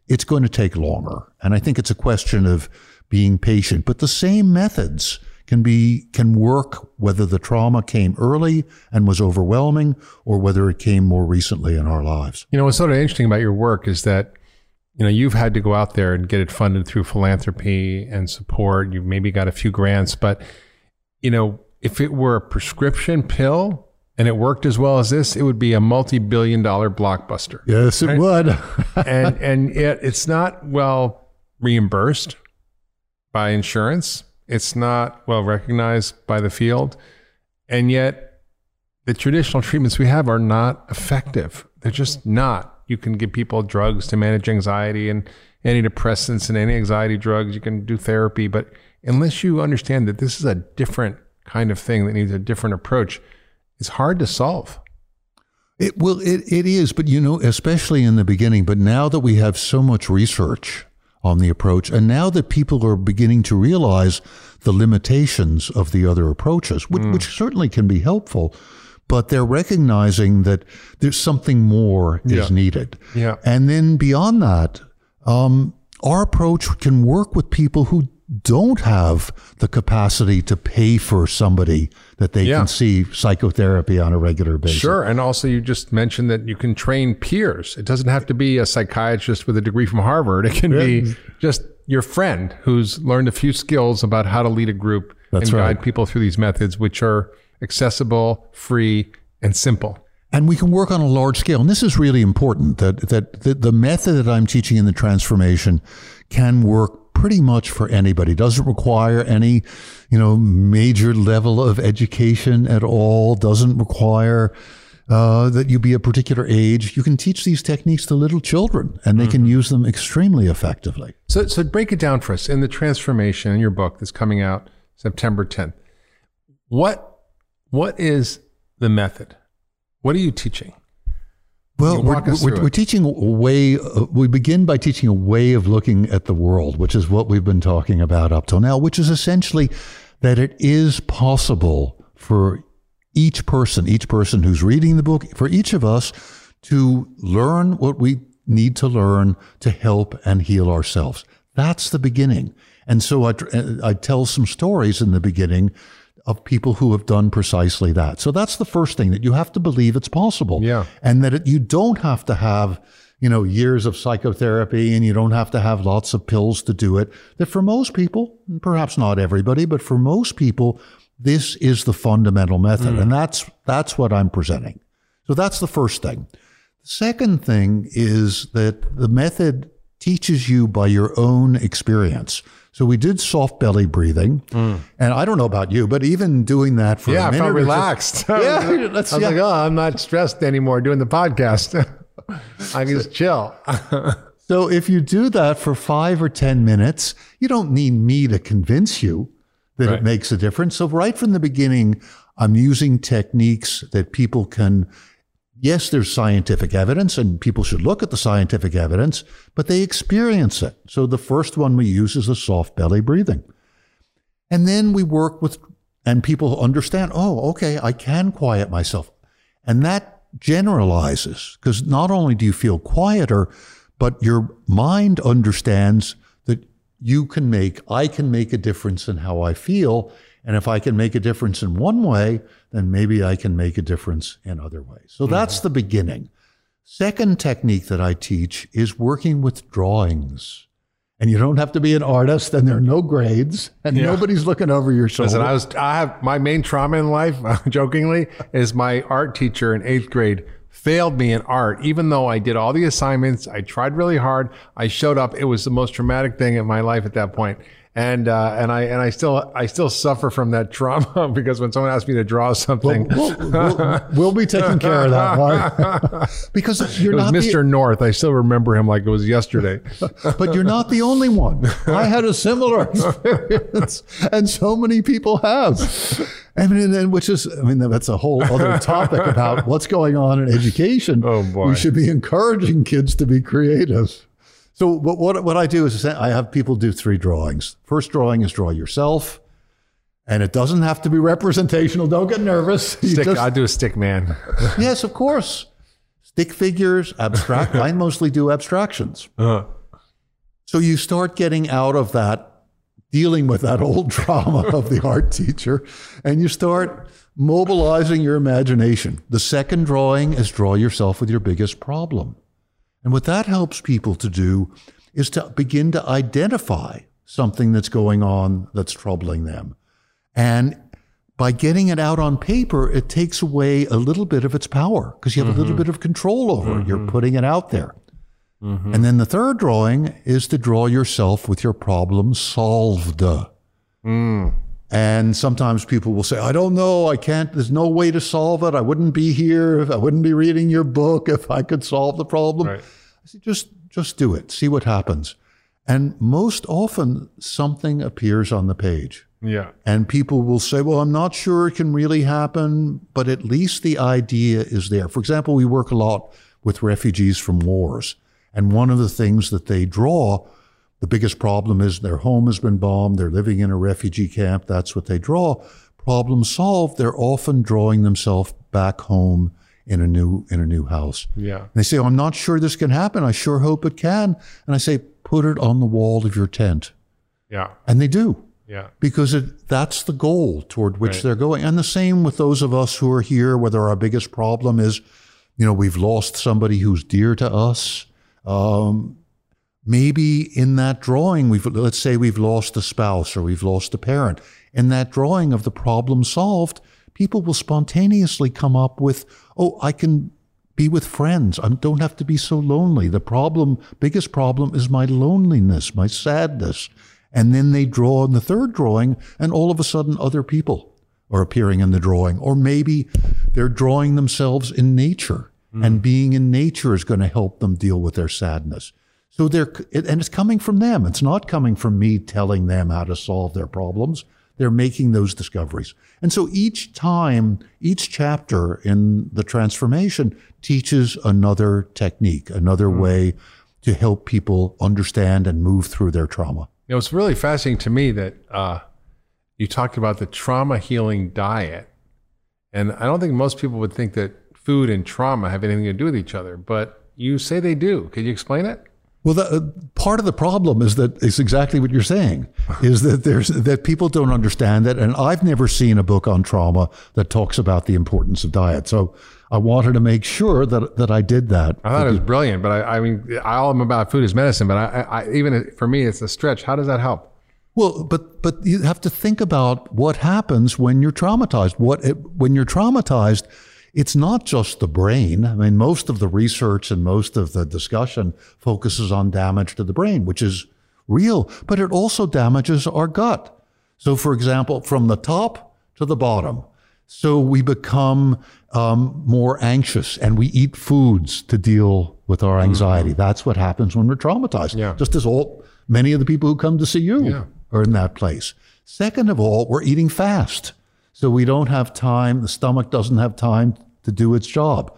it's going to take longer. And I think it's a question of being patient. But the same methods can be can work whether the trauma came early and was overwhelming or whether it came more recently in our lives. You know, what's sort of interesting about your work is that, you know, you've had to go out there and get it funded through philanthropy and support. You've maybe got a few grants, but, you know, if it were a prescription pill and it worked as well as this, it would be a multi billion dollar blockbuster. Yes, it would. and and yet it's not well reimbursed by insurance. It's not well recognized by the field, and yet the traditional treatments we have are not effective. They're just not. You can give people drugs to manage anxiety and antidepressants and anti-anxiety drugs. You can do therapy, but unless you understand that this is a different kind of thing that needs a different approach, it's hard to solve. It well, it, it is, but you know, especially in the beginning. But now that we have so much research on the approach, and now that people are beginning to realize the limitations of the other approaches, which, which certainly can be helpful, but they're recognizing that there's something more Yeah. is needed. Yeah. And then beyond that, um, our approach can work with people who don't have the capacity to pay for somebody that they Yeah. can see psychotherapy on a regular basis. Sure. And also, you just mentioned that you can train peers. It doesn't have to be a psychiatrist with a degree from Harvard. It can be just your friend who's learned a few skills about how to lead a group That's and right. guide people through these methods, which are accessible, free, and simple. And we can work on a large scale. And this is really important that, that, that the method that I'm teaching in the transformation can work pretty much for anybody. Doesn't require any, you know, major level of education at all. Doesn't require uh, that you be a particular age. You can teach these techniques to little children and they can use them extremely effectively. So, so break it down for us in the transformation in your book that's coming out September 10th. What, what is the method? What are you teaching? Well, we're, we're, we're teaching a way, uh, we begin by teaching a way of looking at the world, which is what we've been talking about up till now, which is essentially that it is possible for each person, each person who's reading the book, for each of us to learn what we need to learn to help and heal ourselves. That's the beginning. And so I, I tell some stories in the beginning of people who have done precisely that. So that's the first thing that you have to believe it's possible. Yeah. And that it, you don't have to have, you know, years of psychotherapy and you don't have to have lots of pills to do it. That for most people, perhaps not everybody, but for most people, this is the fundamental method. Mm. And that's, that's what I'm presenting. So that's the first thing. The second thing is that the method teaches you by your own experience. So we did soft belly breathing, hmm. and I don't know about you, but even doing that for Yeah, a I minute felt relaxed. Yeah, that's- I was yeah. like, oh, I'm not stressed anymore doing the podcast. I can just chill. So if you do that for five or 10 minutes, you don't need me to convince you that Right. it makes a difference. So right from the beginning, I'm using techniques that people can. Yes, there's scientific evidence, and people should look at the scientific evidence, but they experience it. So the first one we use is the soft belly breathing. And then we work with, and people understand, oh, okay, I can quiet myself. And that generalizes because not only do you feel quieter, but your mind understands that you can make, I can make a difference in how I feel. And if I can make a difference in one way, then maybe I can make a difference in other ways. So mm-hmm. that's the beginning. Second technique that I teach is working with drawings. And you don't have to be an artist, and there are no grades, and Yeah. nobody's looking over your shoulder. Listen, I was I have my main trauma in life, jokingly, is my art teacher in eighth grade failed me in art, even though I did all the assignments. I tried really hard. I showed up. It was the most traumatic thing in my life at that point. And uh, and I and I still I still suffer from that trauma because when someone asks me to draw something, we'll, we'll, we'll be taking care of that, Mark. because you're not Mr. the, North. I still remember him like it was yesterday. but you're not the only one. I had a similar experience, and so many people have. I mean, and which is, I mean, that's a whole other topic about what's going on in education. Oh, boy. we should be encouraging kids to be creative. So, what what, what I do is I have people do three drawings. First drawing is draw yourself. And it doesn't have to be representational. Don't get nervous. Stick, just- I do a stick man. yes, of course. Stick figures, abstract. I mostly do abstractions. Uh, So you start getting out of that, dealing with that old trauma of the art teacher, and you start mobilizing your imagination. The second drawing is draw yourself with your biggest problem. And what that helps people to do is to begin to identify something that's going on that's troubling them. And by getting it out on paper, it takes away a little bit of its power because you have a little mm-hmm. bit of control over it. You're mm-hmm. putting it out there. Mm-hmm. And then the third drawing is to draw yourself with your problem solved. Mm. And sometimes people will say, I don't know, I can't, there's no way to solve it. I wouldn't be here if I wouldn't be reading your book if I could solve the problem. Right. I say, just just do it, see what happens. And most often something appears on the page. yeah. And people will say, well, I'm not sure it can really happen, but at least the idea is there. For example, we work a lot with refugees from wars. And one of the things that they draw, the biggest problem is their home has been bombed, they're living in a refugee camp, that's what they draw. Problem solved, they're often drawing themselves back home in a new in a new house. Yeah. And they say, oh, I'm not sure this can happen. I sure hope it can. And I say, put it on the wall of your tent. Yeah. And they do Yeah. because it, that's the goal toward which Right. they're going. And the same with those of us who are here, whether our biggest problem is, you know, we've lost somebody who's dear to us. Um, maybe in that drawing, we've let's say we've lost a spouse or we've lost a parent. In that drawing of the problem solved, people will spontaneously come up with, "Oh, I can." Be with friends. I don't have to be so lonely. The problem, biggest problem, is my loneliness, my sadness. And then they draw in the third drawing, and all of a sudden, other people are appearing in the drawing. Or maybe they're drawing themselves in nature, hmm. and being in nature is going to help them deal with their sadness. So they're, and it's coming from them. It's not coming from me telling them how to solve their problems. They're making those discoveries. And so each time, each chapter in the transformation teaches another technique, another way to help people understand and move through their trauma. It was really fascinating to me that uh, you talked about the trauma healing diet. And I don't think most people would think that food and trauma have anything to do with each other, but you say they do. Can you explain it? Well, the, uh, part of the problem is that it's exactly what you're saying is that there's that people don't understand it, and I've never seen a book on trauma that talks about the importance of diet. So I wanted to make sure that that I did that. I thought it was brilliant, but I, I mean, all I'm about food is medicine, but I, I, I, even for me, it's a stretch. How does that help? Well, but but you have to think about what happens when you're traumatized. What it, when you're traumatized, it's not just the brain. I mean, most of the research and most of the discussion focuses on damage to the brain, which is real, but it also damages our gut. So, for example, from the top to the bottom. So we become um, more anxious and we eat foods to deal with our anxiety. That's what happens when we're traumatized. Yeah. Just as all many of the people who come to see you. Yeah. are in that place. Second of all, we're eating fast. So we don't have time, the stomach doesn't have time to do its job.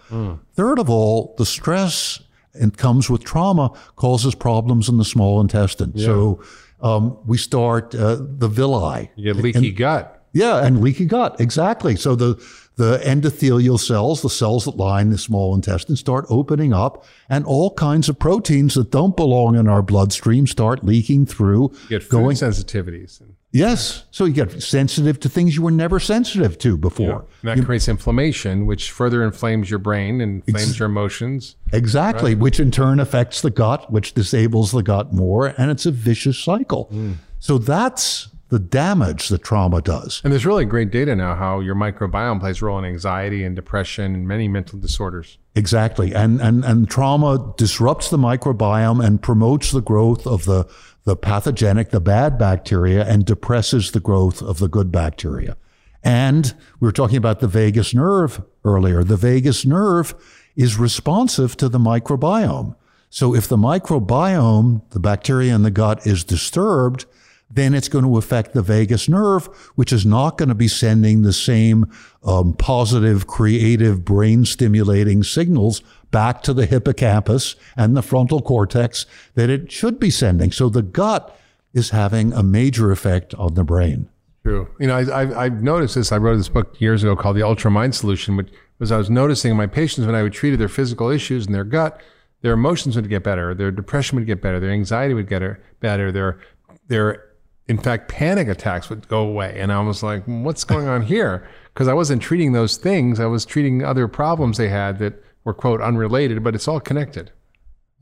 Third of all, the stress and comes with trauma causes problems in the small intestine. So um, we start uh, the villi. You get leaky gut. Yeah, and leaky gut, exactly. So the the endothelial cells, the cells that line the small intestine, start opening up, and all kinds of proteins that don't belong in our bloodstream start leaking through. You get food going sensitivities. And, yes, so you get sensitive to things you were never sensitive to before. and that creates inflammation, which further inflames your brain and inflames your emotions. Exactly, which in turn affects the gut, which disables the gut more, and it's a vicious cycle. Mm. So that's the damage that trauma does. And there's really great data now how your microbiome plays a role in anxiety and depression and many mental disorders. Exactly. And, and, and trauma disrupts the microbiome and promotes the growth of the, the pathogenic, the bad bacteria, and depresses the growth of the good bacteria. And we were talking about the vagus nerve earlier. The vagus nerve is responsive to the microbiome. So if the microbiome, the bacteria in the gut is disturbed, then it's going to affect the vagus nerve, which is not going to be sending the same um, positive, creative, brain stimulating signals back to the hippocampus and the frontal cortex that it should be sending. So the gut is having a major effect on the brain. True. You know, I, I've noticed this. I wrote this book years ago called The Ultra Mind Solution, which was I was noticing in my patients when I would treat their physical issues in their gut, their emotions would get better, their depression would get better, their anxiety would get er, better, their their in fact panic attacks would go away. And I was like, hmm, what's going on here? Because I wasn't treating those things. I was treating other problems they had that were quote unrelated, but it's all connected.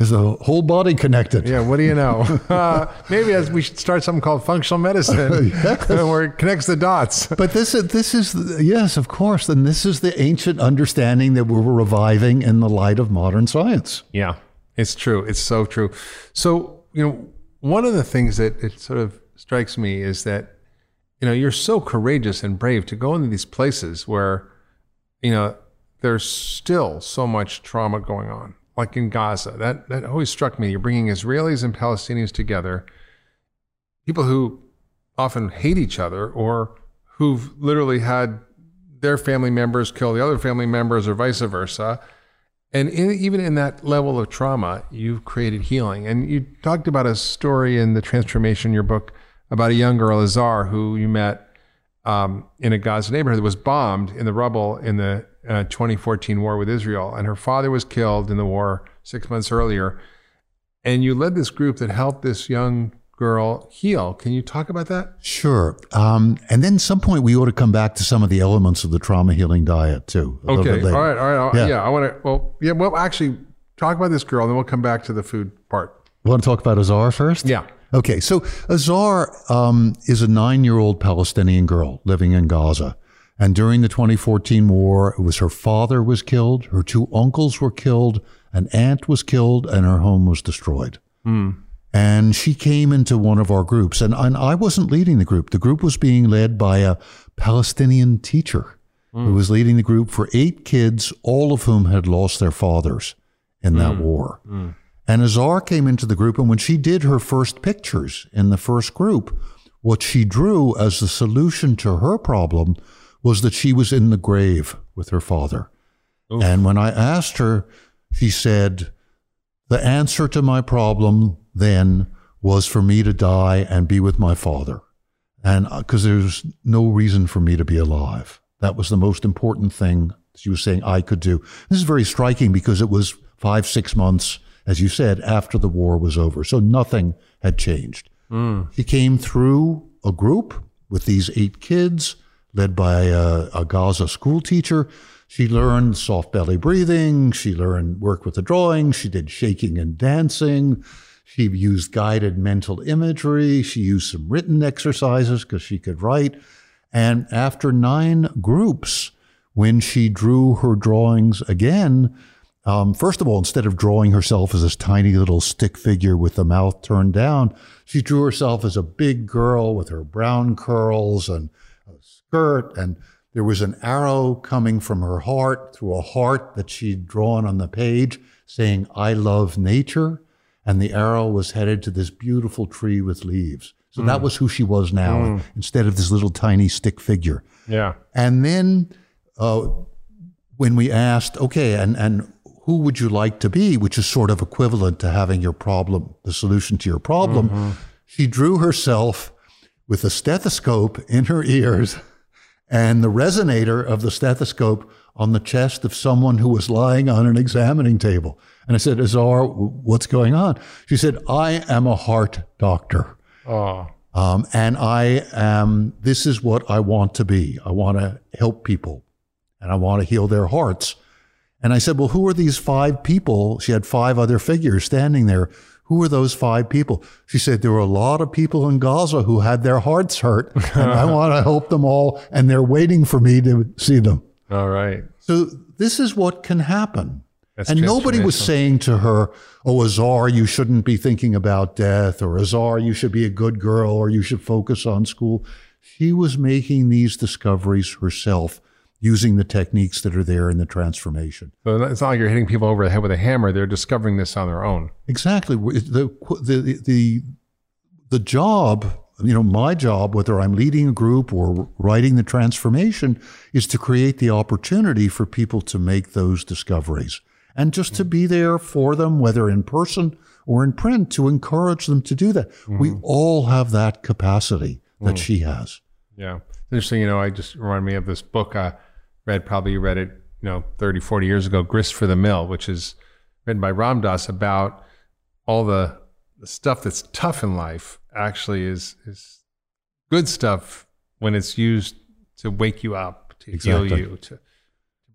Is the whole body connected? Yeah, what do you know? Uh, maybe as we should start something called functional medicine, where it connects the dots. But this is this is yes, of course, and this is the ancient understanding that we're reviving in the light of modern science. Yeah, it's true. It's so true. So you know, one of the things that it sort of strikes me is that you know you're so courageous and brave to go into these places where you know there's still so much trauma going on like in Gaza. That that always struck me. You're bringing Israelis and Palestinians together people who often hate each other or who've literally had their family members kill the other family members or vice versa. And in, even in that level of trauma you've created healing. And you talked about a story in the transformation your book about a young girl, Azar, who you met um, in a Gaza neighborhood that was bombed in the rubble in the uh, 2014 war with Israel. And her father was killed in the war six months earlier. And you led this group that helped this young girl heal. Can you talk about that? Sure. Um, and then some point we ought to come back to some of the elements of the trauma healing diet too. Okay. All right. All right. Yeah. yeah. I want to, well, yeah, well, actually, talk about this girl, and then we'll come back to the food part. Want to talk about Azar first? Yeah. Okay, so Azar um, is a nine year old Palestinian girl living in Gaza. And during the 2014 war, it was her father was killed, her two uncles were killed, an aunt was killed, and her home was destroyed. Hmm. And she came into one of our groups, and, and I wasn't leading the group. The group was being led by a Palestinian teacher hmm. who was leading the group for eight kids, all of whom had lost their fathers in that hmm. war. And Azar came into the group, and when she did her first pictures in the first group, what she drew as the solution to her problem was that she was in the grave with her father. And when I asked her, she said, The answer to my problem then was for me to die and be with my father. And uh, because there's no reason for me to be alive. That was the most important thing she was saying I could do. This is very striking because it was five, six months, as you said, after the war was over. So nothing had changed. Hmm. She came through a group with these eight kids, led by a, a Gaza school teacher. She learned soft belly breathing. She learned work with the drawing. She did shaking and dancing. She used guided mental imagery. She used some written exercises because she could write. And after nine groups, when she drew her drawings again, um, first of all, instead of drawing herself as this tiny little stick figure with the mouth turned down, she drew herself as a big girl with her brown curls and skirt. And there was an arrow coming from her heart through a heart that she'd drawn on the page saying, I love nature. And the arrow was headed to this beautiful tree with leaves. So that mm. was who she was now mm. instead of this little tiny stick figure. Yeah. And then uh, when we asked, okay, and, and who would you like to be, which is sort of equivalent to having your problem, the solution to your problem, mm-hmm. she drew herself with a stethoscope in her ears and the resonator of the stethoscope on the chest of someone who was lying on an examining table. And I said, Azar, what's going on? She said, I am a heart doctor. Oh. Um, and I am, this is what I want to be. I want to help people and I want to heal their hearts. And I said, Well, who are these five people? She had five other figures standing there. Who are those five people? She said, There were a lot of people in Gaza who had their hearts hurt, and I want to help them all, and they're waiting for me to see them. All right. So, this is what can happen. That's and nobody was saying to her, Oh, Azar, you shouldn't be thinking about death, or Azar, you should be a good girl, or you should focus on school. She was making these discoveries herself using the techniques that are there in the transformation. So it's not like you're hitting people over the head with a hammer. They're discovering this on their own. Exactly. The, the, the, the job, you know, my job, whether I'm leading a group or writing the transformation, is to create the opportunity for people to make those discoveries and just to be there for them, whether in person or in print, to encourage them to do that. Mm-hmm. We all have that capacity that mm. she has. Yeah. It's interesting, you know, I just reminded me of this book I read, probably read it, you know, 30, 40 years ago, Grist for the Mill, which is written by Ram Dass about all the, the stuff that's tough in life actually is, is good stuff when it's used to wake you up, to heal you, to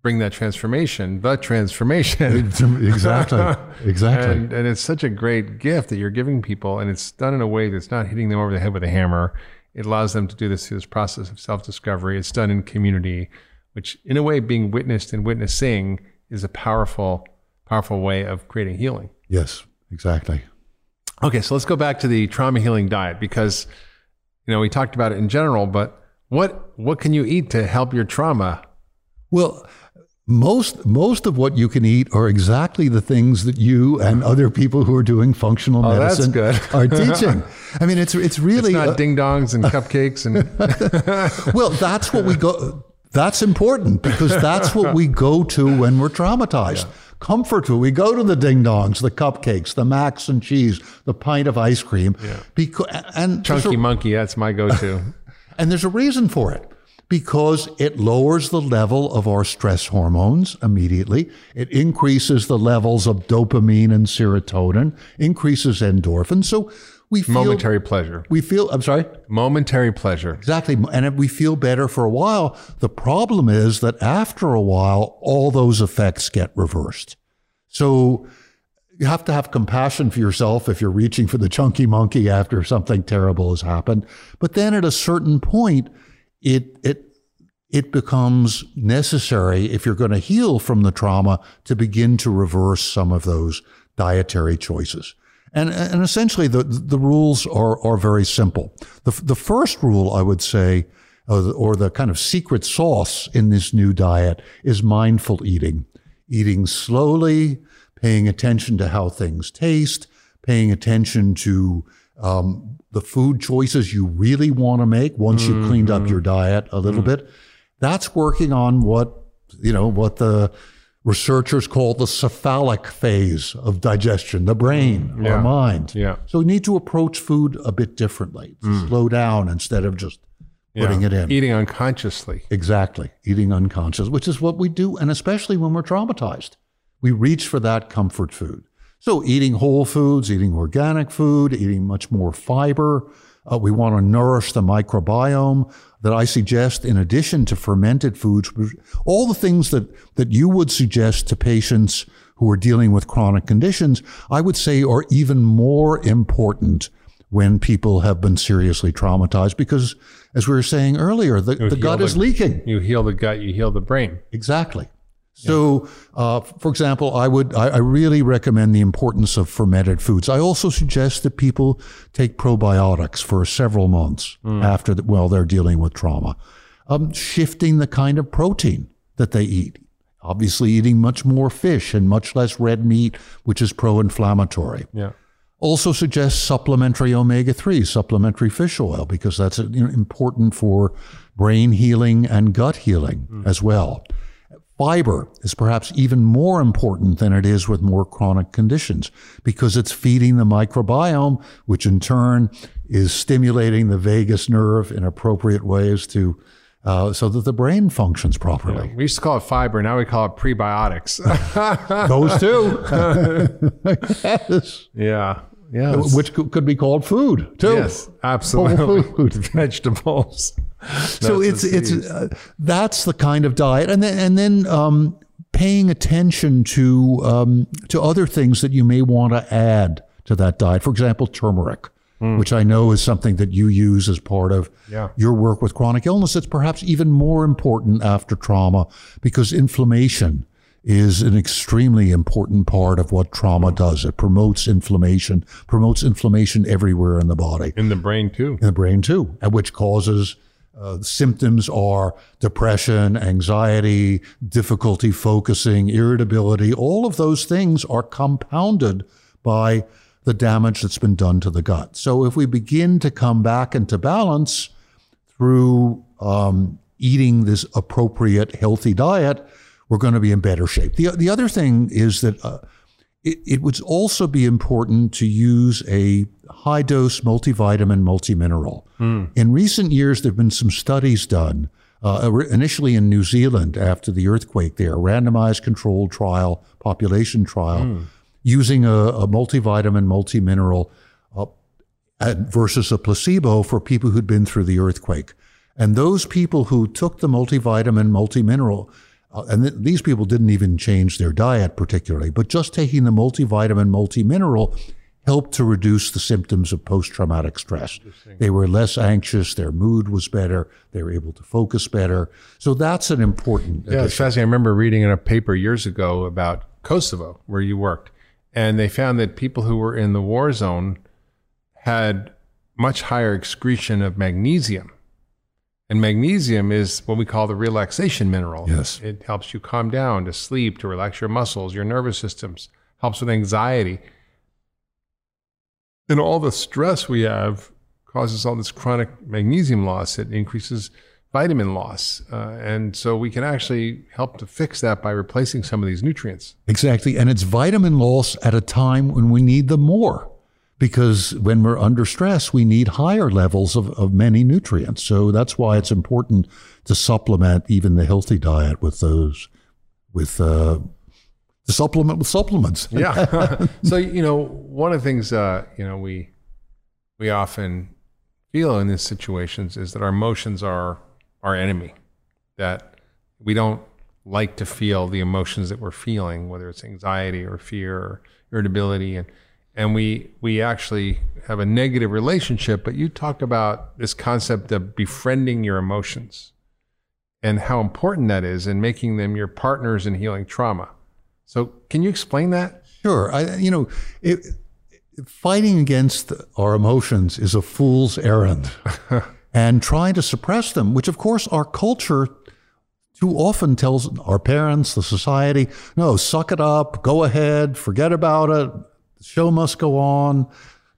bring that transformation, the transformation. exactly. Exactly. And, and it's such a great gift that you're giving people, and it's done in a way that's not hitting them over the head with a hammer. It allows them to do this through this process of self discovery. It's done in community, which, in a way, being witnessed and witnessing is a powerful, powerful way of creating healing. yes, exactly. Okay, so let's go back to the trauma healing diet because, you know, we talked about it in general, but what what can you eat to help your trauma? Well, most most of what you can eat are exactly the things that you and other people who are doing functional Oh, medicine are teaching. I mean, it's it's really It's not uh, ding dongs and cupcakes and well. That's what we go. That's important because that's what we go to when we're traumatized. Comfort food. We go to the ding dongs, the cupcakes, the macs and cheese, the pint of ice cream. Because and there's a- chunky monkey. That's my go-to. And there's a reason for it because it lowers the level of our stress hormones immediately. It increases the levels of dopamine and serotonin, increases endorphins. So we feel Momentary pleasure. we feel I'm sorry. Momentary pleasure. Exactly. And we feel better for a while. The problem is that after a while, all those effects get reversed. So you have to have compassion for yourself if you're reaching for the chunky monkey after something terrible has happened. But then at a certain point, it, it, it becomes necessary if you're going to heal from the trauma to begin to reverse some of those dietary choices. And, and essentially, the, the rules are, are very simple. The, the first rule, I would say, or the, or the kind of secret sauce in this new diet is mindful eating. Eating slowly, paying attention to how things taste, paying attention to um, the food choices you really want to make once you've cleaned up your diet a little bit. That's working on what, you know, what the researchers call the cephalic phase of digestion, the brain, mm. Yeah. our mind. Yeah. So we need to approach food a bit differently, to slow down instead of just putting Yeah. it in. Eating unconsciously. Exactly. Eating unconscious, which is what we do, and especially when we're traumatized. We reach for that comfort food. So, eating whole foods, eating organic food, eating much more fiber. Uh, we want to nourish the microbiome that I suggest, in addition to fermented foods, all the things that, that you would suggest to patients who are dealing with chronic conditions, I would say are even more important when people have been seriously traumatized because, as we were saying earlier, the, the gut the- is leaking. You heal the gut, you heal the brain. Exactly. So, uh, for example, I would I, I really recommend the importance of fermented foods. I also suggest that people take probiotics for several months after the, well they're dealing with trauma. Um, shifting the kind of protein that they eat. Obviously, eating much more fish and much less red meat, which is pro-inflammatory. Yeah. Also suggests supplementary omega 3, supplementary fish oil, because that's you know, important for brain healing and gut healing mm. as well. Fiber is perhaps even more important than it is with more chronic conditions because it's feeding the microbiome, which in turn is stimulating the vagus nerve in appropriate ways to uh, so that the brain functions properly. Yeah, we used to call it fiber. Now we call it prebiotics. Those two. yes. Yeah. Yeah. Which could be called food too. Yes, absolutely. Food. Vegetables. so it's it's uh, that's the kind of diet, and then and then um, paying attention to um, to other things that you may want to add to that diet. For example, turmeric mm. which I know is something that you use as part of yeah. your work with chronic illness. It's perhaps even more important after trauma because inflammation is an extremely important part of what trauma does. It promotes inflammation, promotes inflammation everywhere in the body. In the brain too. In the brain too, which causes uh, symptoms are depression, anxiety, difficulty focusing, irritability. All of those things are compounded by the damage that's been done to the gut. So if we begin to come back into balance through um, eating this appropriate, healthy diet, we're going to be in better shape. The, the other thing is that uh, it, it would also be important to use a high dose multivitamin, multimineral. Mm. In recent years, there have been some studies done. Uh, initially in New Zealand after the earthquake there, a randomized controlled trial, population trial, mm using a, a multivitamin, multimineral uh, versus a placebo for people who'd been through the earthquake. And those people who took the multivitamin, multimineral, uh, and th- these people didn't even change their diet particularly, but just taking the multivitamin, multimineral helped to reduce the symptoms of post traumatic stress. They were less anxious, their mood was better, they were able to focus better. So that's an important. Yeah, addition. it's fascinating. I remember reading in a paper years ago about Kosovo, where you worked, and they found that people who were in the war zone had much higher excretion of magnesium. And magnesium is what we call the relaxation mineral. Yes. It helps you calm down, to sleep, to relax your muscles, your nervous systems, helps with anxiety. And all the stress we have causes all this chronic magnesium loss. It increases vitamin loss. Uh, and so we can actually help to fix that by replacing some of these nutrients. Exactly. And it's vitamin loss at a time when we need them more. Because when we're under stress, we need higher levels of, of many nutrients. So that's why it's important to supplement even the healthy diet with those, with uh, the supplement with supplements. yeah. so, you know, one of the things, uh, you know, we, we often feel in these situations is that our emotions are our enemy, that we don't like to feel the emotions that we're feeling, whether it's anxiety or fear or irritability. And, and we, we actually have a negative relationship. But you talk about this concept of befriending your emotions and how important that is in making them your partners in healing trauma. So, can you explain that? Sure. I, you know, it, fighting against our emotions is a fool's errand. and trying to suppress them, which of course our culture too often tells our parents, the society, no, suck it up, go ahead, forget about it, the show must go on,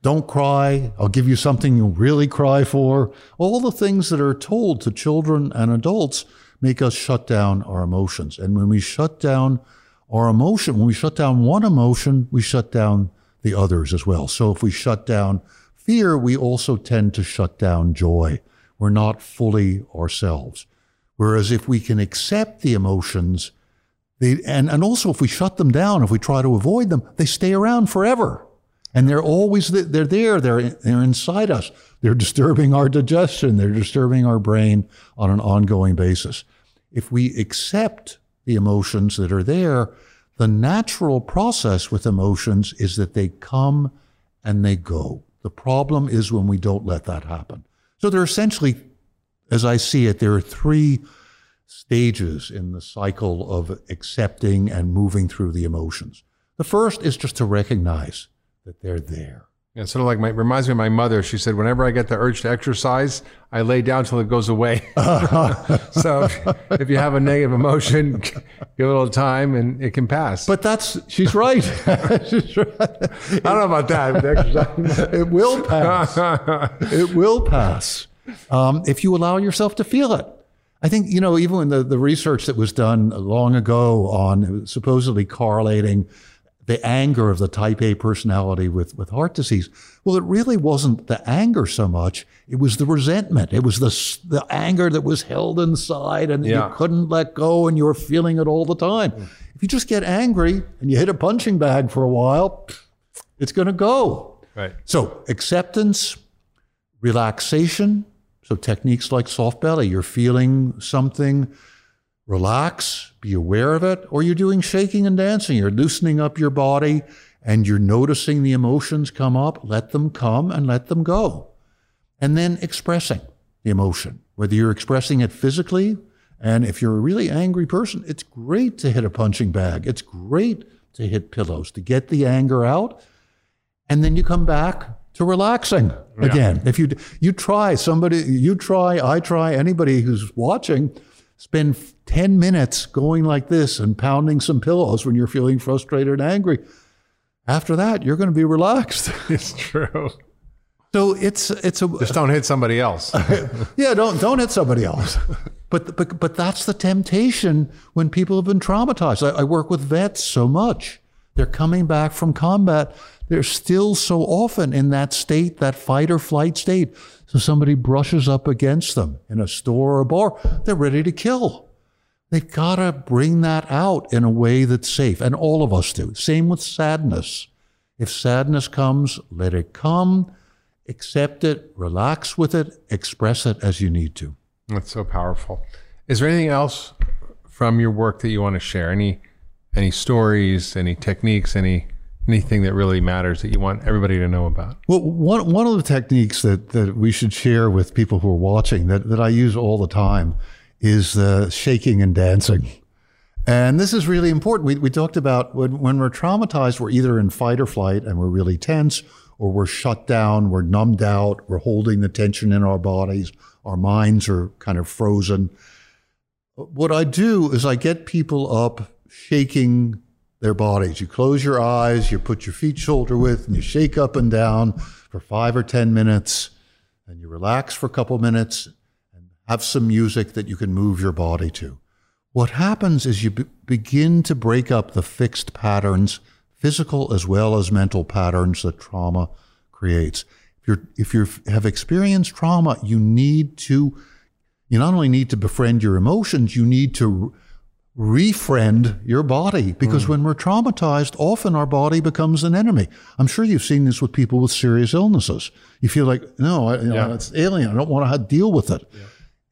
don't cry, I'll give you something you'll really cry for. All the things that are told to children and adults make us shut down our emotions. And when we shut down our emotion, when we shut down one emotion, we shut down the others as well. So if we shut down fear, we also tend to shut down joy. We're not fully ourselves. Whereas if we can accept the emotions, they, and, and also if we shut them down, if we try to avoid them, they stay around forever. And they're always, they're there, they're, they're inside us. They're disturbing our digestion, they're disturbing our brain on an ongoing basis. If we accept the emotions that are there, the natural process with emotions is that they come and they go. The problem is when we don't let that happen. So there are essentially, as I see it, there are three stages in the cycle of accepting and moving through the emotions. The first is just to recognize that they're there. Yeah, sort of like my reminds me of my mother. She said, whenever I get the urge to exercise, I lay down till it goes away. so if, if you have a negative emotion, give it a little time and it can pass. But that's she's right. she's right. I don't know about that. It will pass. it will pass um, if you allow yourself to feel it. I think you know even when the, the research that was done long ago on supposedly correlating the anger of the type A personality with, with heart disease. Well, it really wasn't the anger so much. It was the resentment. It was the, the anger that was held inside and Yeah. you couldn't let go and you were feeling it all the time. Hmm. If you just get angry and you hit a punching bag for a while, it's going to go. right. So acceptance, relaxation. So techniques like soft belly, you're feeling something, relax, be aware of it, or you're doing shaking and dancing. You're loosening up your body and you're noticing the emotions come up. Let them come and let them go. And then expressing the emotion, whether you're expressing it physically. And if you're a really angry person, it's great to hit a punching bag. It's great to hit pillows to get the anger out and then you come back to relaxing again. If you you try somebody, you try, I try, anybody who's watching, spend 10 minutes going like this and pounding some pillows when you're feeling frustrated and angry. After that, you're going to be relaxed. It's true. So it's it's a Just don't hit somebody else. yeah, don't don't hit somebody else. But but but that's the temptation when people have been traumatized. I, I work with vets so much. They're coming back from combat. They're still so often in that state, that fight or flight state. So somebody brushes up against them in a store or a bar, they're ready to kill. They've got to bring that out in a way that's safe, and all of us do. Same with sadness. If sadness comes, let it come, accept it, relax with it, express it as you need to. That's so powerful. Is there anything else from your work that you want to share? Any any stories, any techniques, any anything that really matters that you want everybody to know about? Well, one, one of the techniques that, that we should share with people who are watching that, that I use all the time is uh, shaking and dancing. And this is really important. We, we talked about when, when we're traumatized, we're either in fight or flight and we're really tense, or we're shut down, we're numbed out, we're holding the tension in our bodies, our minds are kind of frozen. What I do is I get people up shaking their bodies. You close your eyes, you put your feet shoulder width, and you shake up and down for five or 10 minutes, and you relax for a couple minutes and have some music that you can move your body to. What happens is you be- begin to break up the fixed patterns, physical as well as mental patterns that trauma creates. If you're if you have experienced trauma, you need to you not only need to befriend your emotions, you need to refriend your body because hmm. when we're traumatized, often our body becomes an enemy. I'm sure you've seen this with people with serious illnesses. You feel like, no, I, you know, it's alien. I don't want to deal with it.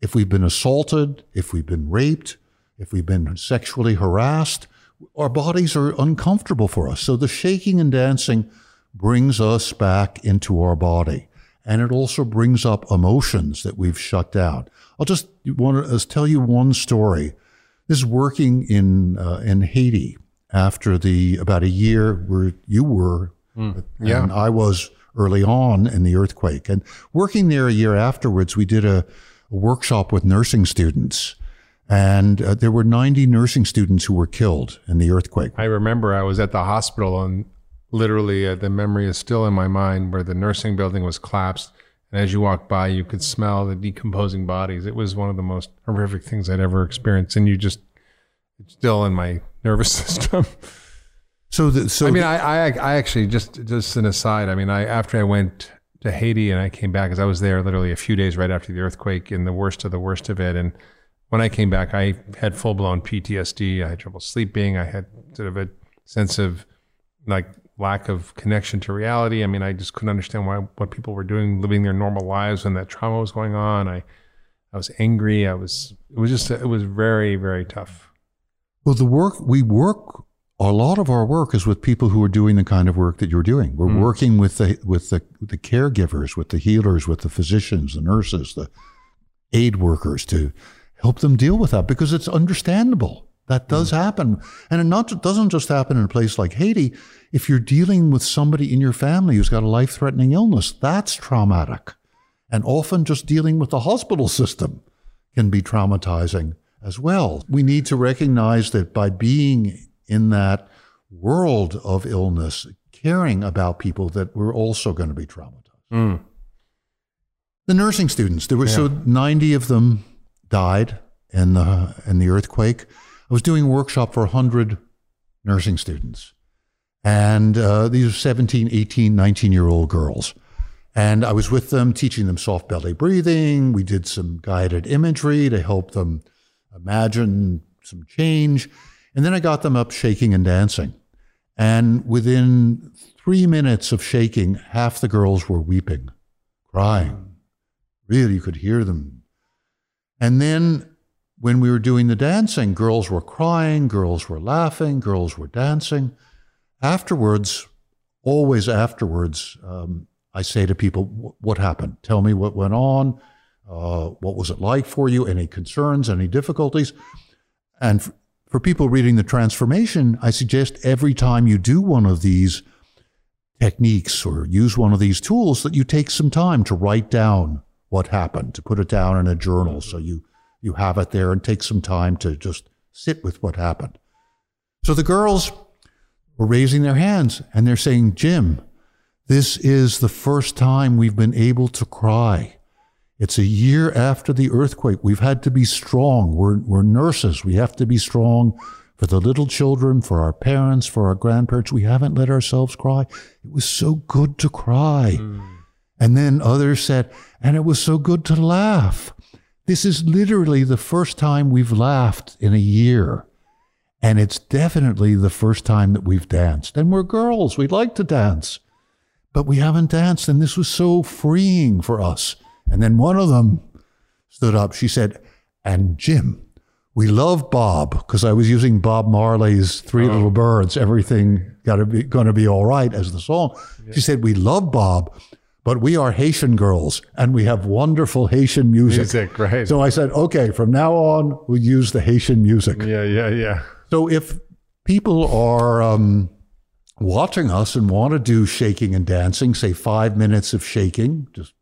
If we've been assaulted, if we've been raped, if we've been sexually harassed, our bodies are uncomfortable for us. So the shaking and dancing brings us back into our body. And it also brings up emotions that we've shut down. I'll just want to tell you one story. This is working in uh, in Haiti after the about a year where you were, yeah. and I was early on in the earthquake, and working there a year afterwards, we did a, a workshop with nursing students, and uh, there were 90 nursing students who were killed in the earthquake. I remember I was at the hospital and literally uh, the memory is still in my mind where the nursing building was collapsed. And as you walked by, you could smell the decomposing bodies. It was one of the most horrific things I'd ever experienced. And you just, it's still in my nervous system. So, the, so I mean, I, I, I actually just, just an aside. I mean, I, after I went to Haiti and I came back, because I was there literally a few days right after the earthquake in the worst of the worst of it. And when I came back, I had full blown PTSD. I had trouble sleeping. I had sort of a sense of like lack of connection to reality. I mean, I just couldn't understand why what people were doing, living their normal lives when that trauma was going on. I, I was angry. I was. It was just. It was very, very tough. Well, the work we work, a lot of our work is with people who are doing the kind of work that you're doing. We're Mm. working with the with the the caregivers, with the healers, with the physicians, the nurses, the aid workers to help them deal with that because it's understandable. That does happen. And it not, doesn't just happen in a place like Haiti. If you're dealing with somebody in your family who's got a life threatening illness, that's traumatic. And often just dealing with the hospital system can be traumatizing as well. We need to recognize that by being in that world of illness, caring about people, that we're also going to be traumatized. Mm. The nursing students, there were so 90 of them died in the, in the earthquake. I was doing a workshop for 100 nursing students. And uh, these are 17, 18, 19 year old girls. And I was with them teaching them soft belly breathing. We did some guided imagery to help them imagine some change. And then I got them up shaking and dancing. And within three minutes of shaking, half the girls were weeping, crying. Really, you could hear them. And then when we were doing the dancing, girls were crying, girls were laughing, girls were dancing. Afterwards, always afterwards, um, I say to people, What happened? Tell me what went on. Uh, what was it like for you? Any concerns, any difficulties? And f- for people reading the transformation, I suggest every time you do one of these techniques or use one of these tools that you take some time to write down what happened, to put it down in a journal so you, you have it there and take some time to just sit with what happened. So the girls were raising their hands and they're saying, Jim, this is the first time we've been able to cry. It's a year after the earthquake. We've had to be strong. We're, we're nurses. We have to be strong for the little children, for our parents, for our grandparents. We haven't let ourselves cry. It was so good to cry. Mm. And then others said, and it was so good to laugh. This is literally the first time we've laughed in a year. And it's definitely the first time that we've danced. And we're girls. We like to dance but we haven't danced. And this was so freeing for us. And then one of them stood up. She said, And Jim, we love Bob because I was using Bob Marley's Three oh. Little Birds, Everything Gotta Be Gonna Be All Right as the song. She said, We love Bob, but we are Haitian girls and we have wonderful Haitian music. Music, right. So I said, Okay, from now on, we'll use the Haitian music. Yeah, yeah, yeah. So if people are um, watching us and want to do shaking and dancing, say five minutes of shaking, just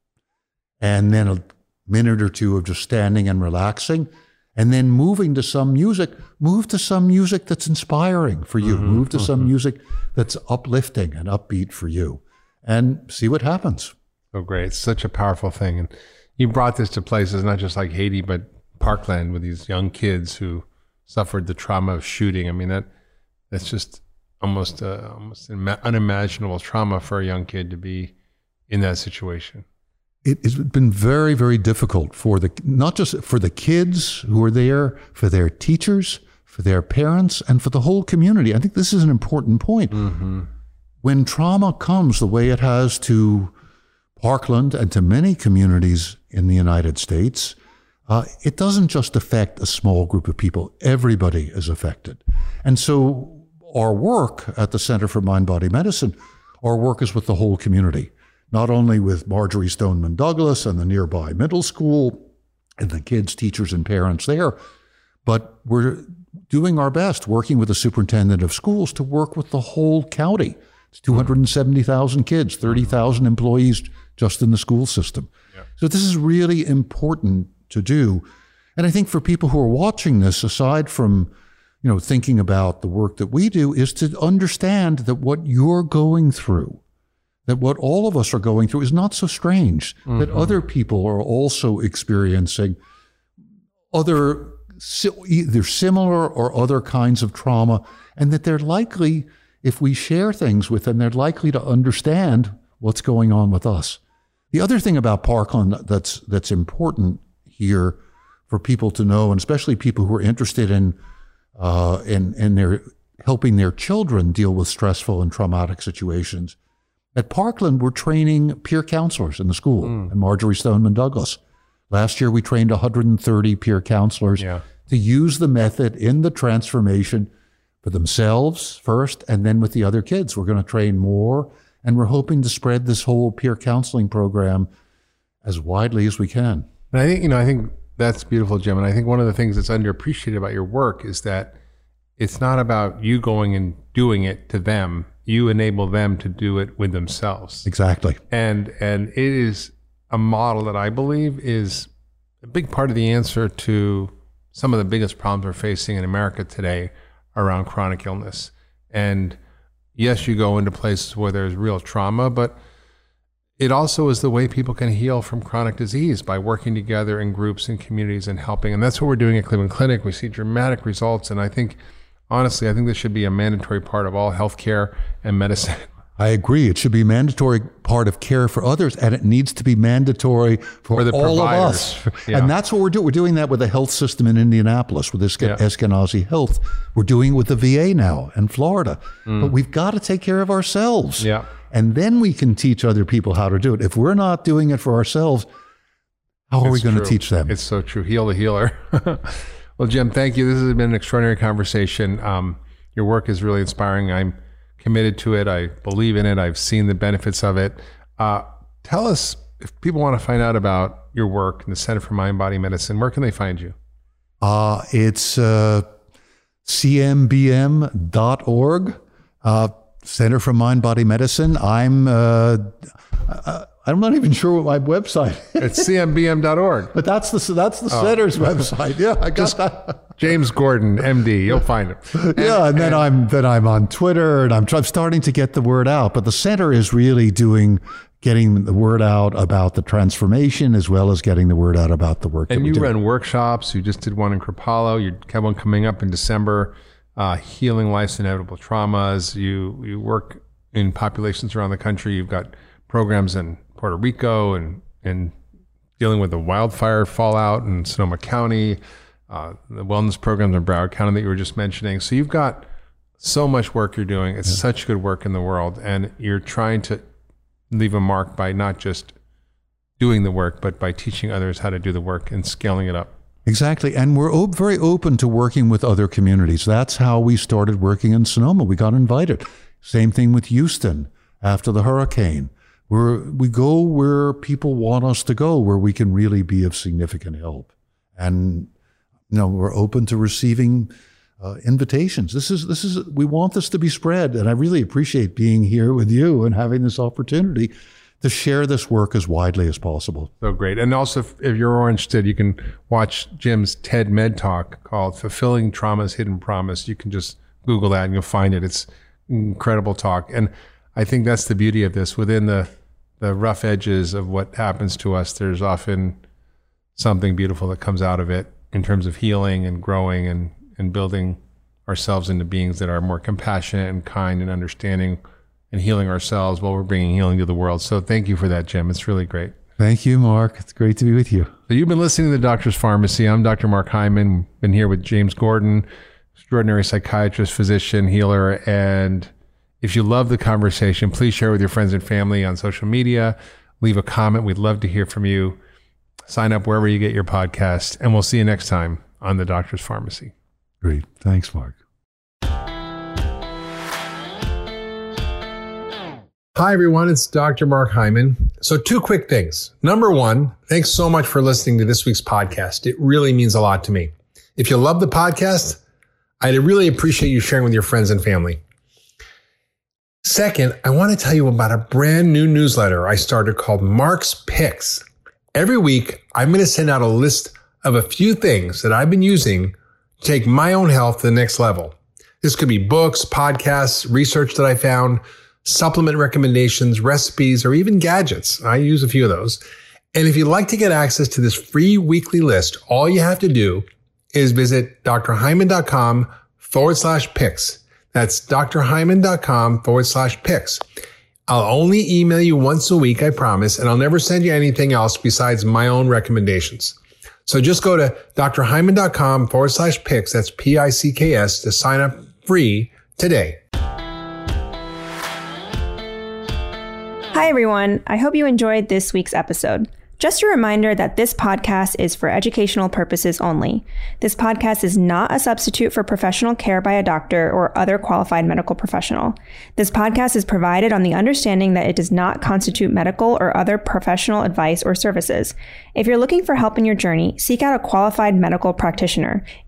and then a minute or two of just standing and relaxing, and then moving to some music, move to some music that's inspiring for you. Move to some music that's uplifting and upbeat for you, and see what happens. So great. It's such a powerful thing. And you brought this to places not just like Haiti, but Parkland with these young kids who suffered the trauma of shooting. I mean, that that's just almost uh, almost ima- unimaginable trauma for a young kid to be in that situation. it has been very, very difficult for the not just for the kids who are there, for their teachers, for their parents, and for the whole community. I think this is an important point. When trauma comes the way it has to Parkland and to many communities in the United States, uh, it doesn't just affect a small group of people. Everybody is affected. And so our work at the Center for Mind Body Medicine, our work is with the whole community, not only with Marjory Stoneman Douglas and the nearby middle school and the kids, teachers, and parents there, but we're doing our best working with the superintendent of schools to work with the whole county. It's 270,000 kids, 30,000 employees just in the school system. So this is really important to do. And I think for people who are watching this, aside from you know thinking about the work that we do, is to understand that what you're going through, that what all of us are going through, is not so strange. That mm-hmm. other people are also experiencing other either similar or other kinds of trauma, and that they're likely, if we share things with them, they're likely to understand what's going on with us. The other thing about Parkland that's that's important here for people to know, and especially people who are interested in uh, in in their helping their children deal with stressful and traumatic situations. At Parkland, we're training peer counselors in the school, and Marjory Stoneman Douglas. Last year, we trained 130 peer counselors Yeah. to use the method in the transformation for themselves first, and then with the other kids. We're going to train more, and we're hoping to spread this whole peer counseling program as widely as we can. And I think, you know, I think that's beautiful, Jim. And I think one of the things that's underappreciated about your work is that it's not about you going and doing it to them. You enable them to do it with themselves. Exactly. And and it is a model that I believe is a big part of the answer to some of the biggest problems we're facing in America today around chronic illness. And yes, you go into places where there's real trauma, but it also is the way people can heal from chronic disease by working together in groups and communities and helping. And that's what we're doing at Cleveland Clinic. We see dramatic results. And I think, honestly, I think this should be a mandatory part of all healthcare and medicine. I agree. It should be a mandatory part of care for others, and it needs to be mandatory for, For the all of us. Yeah. And that's what we're doing. We're doing that with the health system in Indianapolis with Eske- Yeah. Eskenazi Health. We're doing it with the VA now in Florida. But we've got to take care of ourselves. Mm. Yeah. And then we can teach other people how to do it. If we're not doing it for ourselves, how are we It's going to teach them? It's so true. Heal the healer. well, Jim, thank you. This has been an extraordinary conversation. Um, your work is really inspiring. I'm committed to it. I believe in it. I've seen the benefits of it. Uh, tell us if people want to find out about your work in the Center for Mind Body Medicine, where can they find you? Uh, it's uh, cmbm.org, uh, Center for Mind Body Medicine. I'm, uh, uh, I'm not even sure what my website is, It's cmbm.org. but that's the, that's the center's website. Yeah, I got that. James Gordon, MD. You'll find him. yeah, and then I'm then I'm on Twitter, and I'm, I'm starting to get the word out. But the center is really doing getting the word out about the transformation, as well as getting the word out about the work. that And you run workshops. You just did one in Kripalu. You have one coming up in December. Uh, healing life's inevitable traumas. You you work in populations around the country. You've got programs in Puerto Rico and and dealing with the wildfire fallout in Sonoma County. Uh, the wellness programs in Broward County that you were just mentioning. So you've got so much work you're doing. It's such good work in the world, and you're trying to leave a mark by not just doing the work, but by teaching others how to do the work and scaling it up. Exactly. And we're op- very open to working with other communities. That's how we started working in Sonoma. We got invited. Same thing with Houston after the hurricane. We're, we go where people want us to go, where we can really be of significant help. And, you know, we're open to receiving uh, invitations. This is, this is, we want this to be spread. And I really appreciate being here with you and having this opportunity to share this work as widely as possible. So great. And also, if, if you're interested, you can watch Jim's TED Med Talk called Fulfilling Trauma's Hidden Promise. You can just Google that and you'll find it. It's incredible talk. And I think that's the beauty of this. Within the, the rough edges of what happens to us, there's often something beautiful that comes out of it in terms of healing and growing and, and building ourselves into beings that are more compassionate and kind and understanding and healing ourselves while we're bringing healing to the world. So thank you for that, Jim. It's really great. Thank you, Mark. It's great to be with you. So you've been listening to the Doctor's Farmacy. I'm Dr. Mark Hyman. Been here with James Gordon, extraordinary psychiatrist, physician, healer. And if you love the conversation, please share with your friends and family on social media. Leave a comment. We'd love to hear from you. Sign up wherever you get your podcast. And we'll see you next time on the Doctor's Farmacy. Great. Thanks, Mark. Hi, everyone. It's Dr. Mark Hyman. So, two quick things. Number one, thanks so much for listening to this week's podcast. It really means a lot to me. If you love the podcast, I'd really appreciate you sharing with your friends and family. Second, I want to tell you about a brand new newsletter I started called Mark's Picks. Every week, I'm going to send out a list of a few things that I've been using to take my own health to the next level. This could be books, podcasts, research that I found, supplement recommendations, recipes, or even gadgets. I use a few of those. And if you'd like to get access to this free weekly list, all you have to do is visit drhyman.com forward slash picks. That's drhyman.com forward slash picks. I'll only email you once a week, I promise, and I'll never send you anything else besides my own recommendations. So just go to drhyman.com forward slash picks, that's P-I-C-K-S, to sign up free today. Hi, everyone. I hope you enjoyed this week's episode. Just a reminder that this podcast is for educational purposes only. This podcast is not a substitute for professional care by a doctor or other qualified medical professional. This podcast is provided on the understanding that it does not constitute medical or other professional advice or services. If you're looking for help in your journey, seek out a qualified medical practitioner.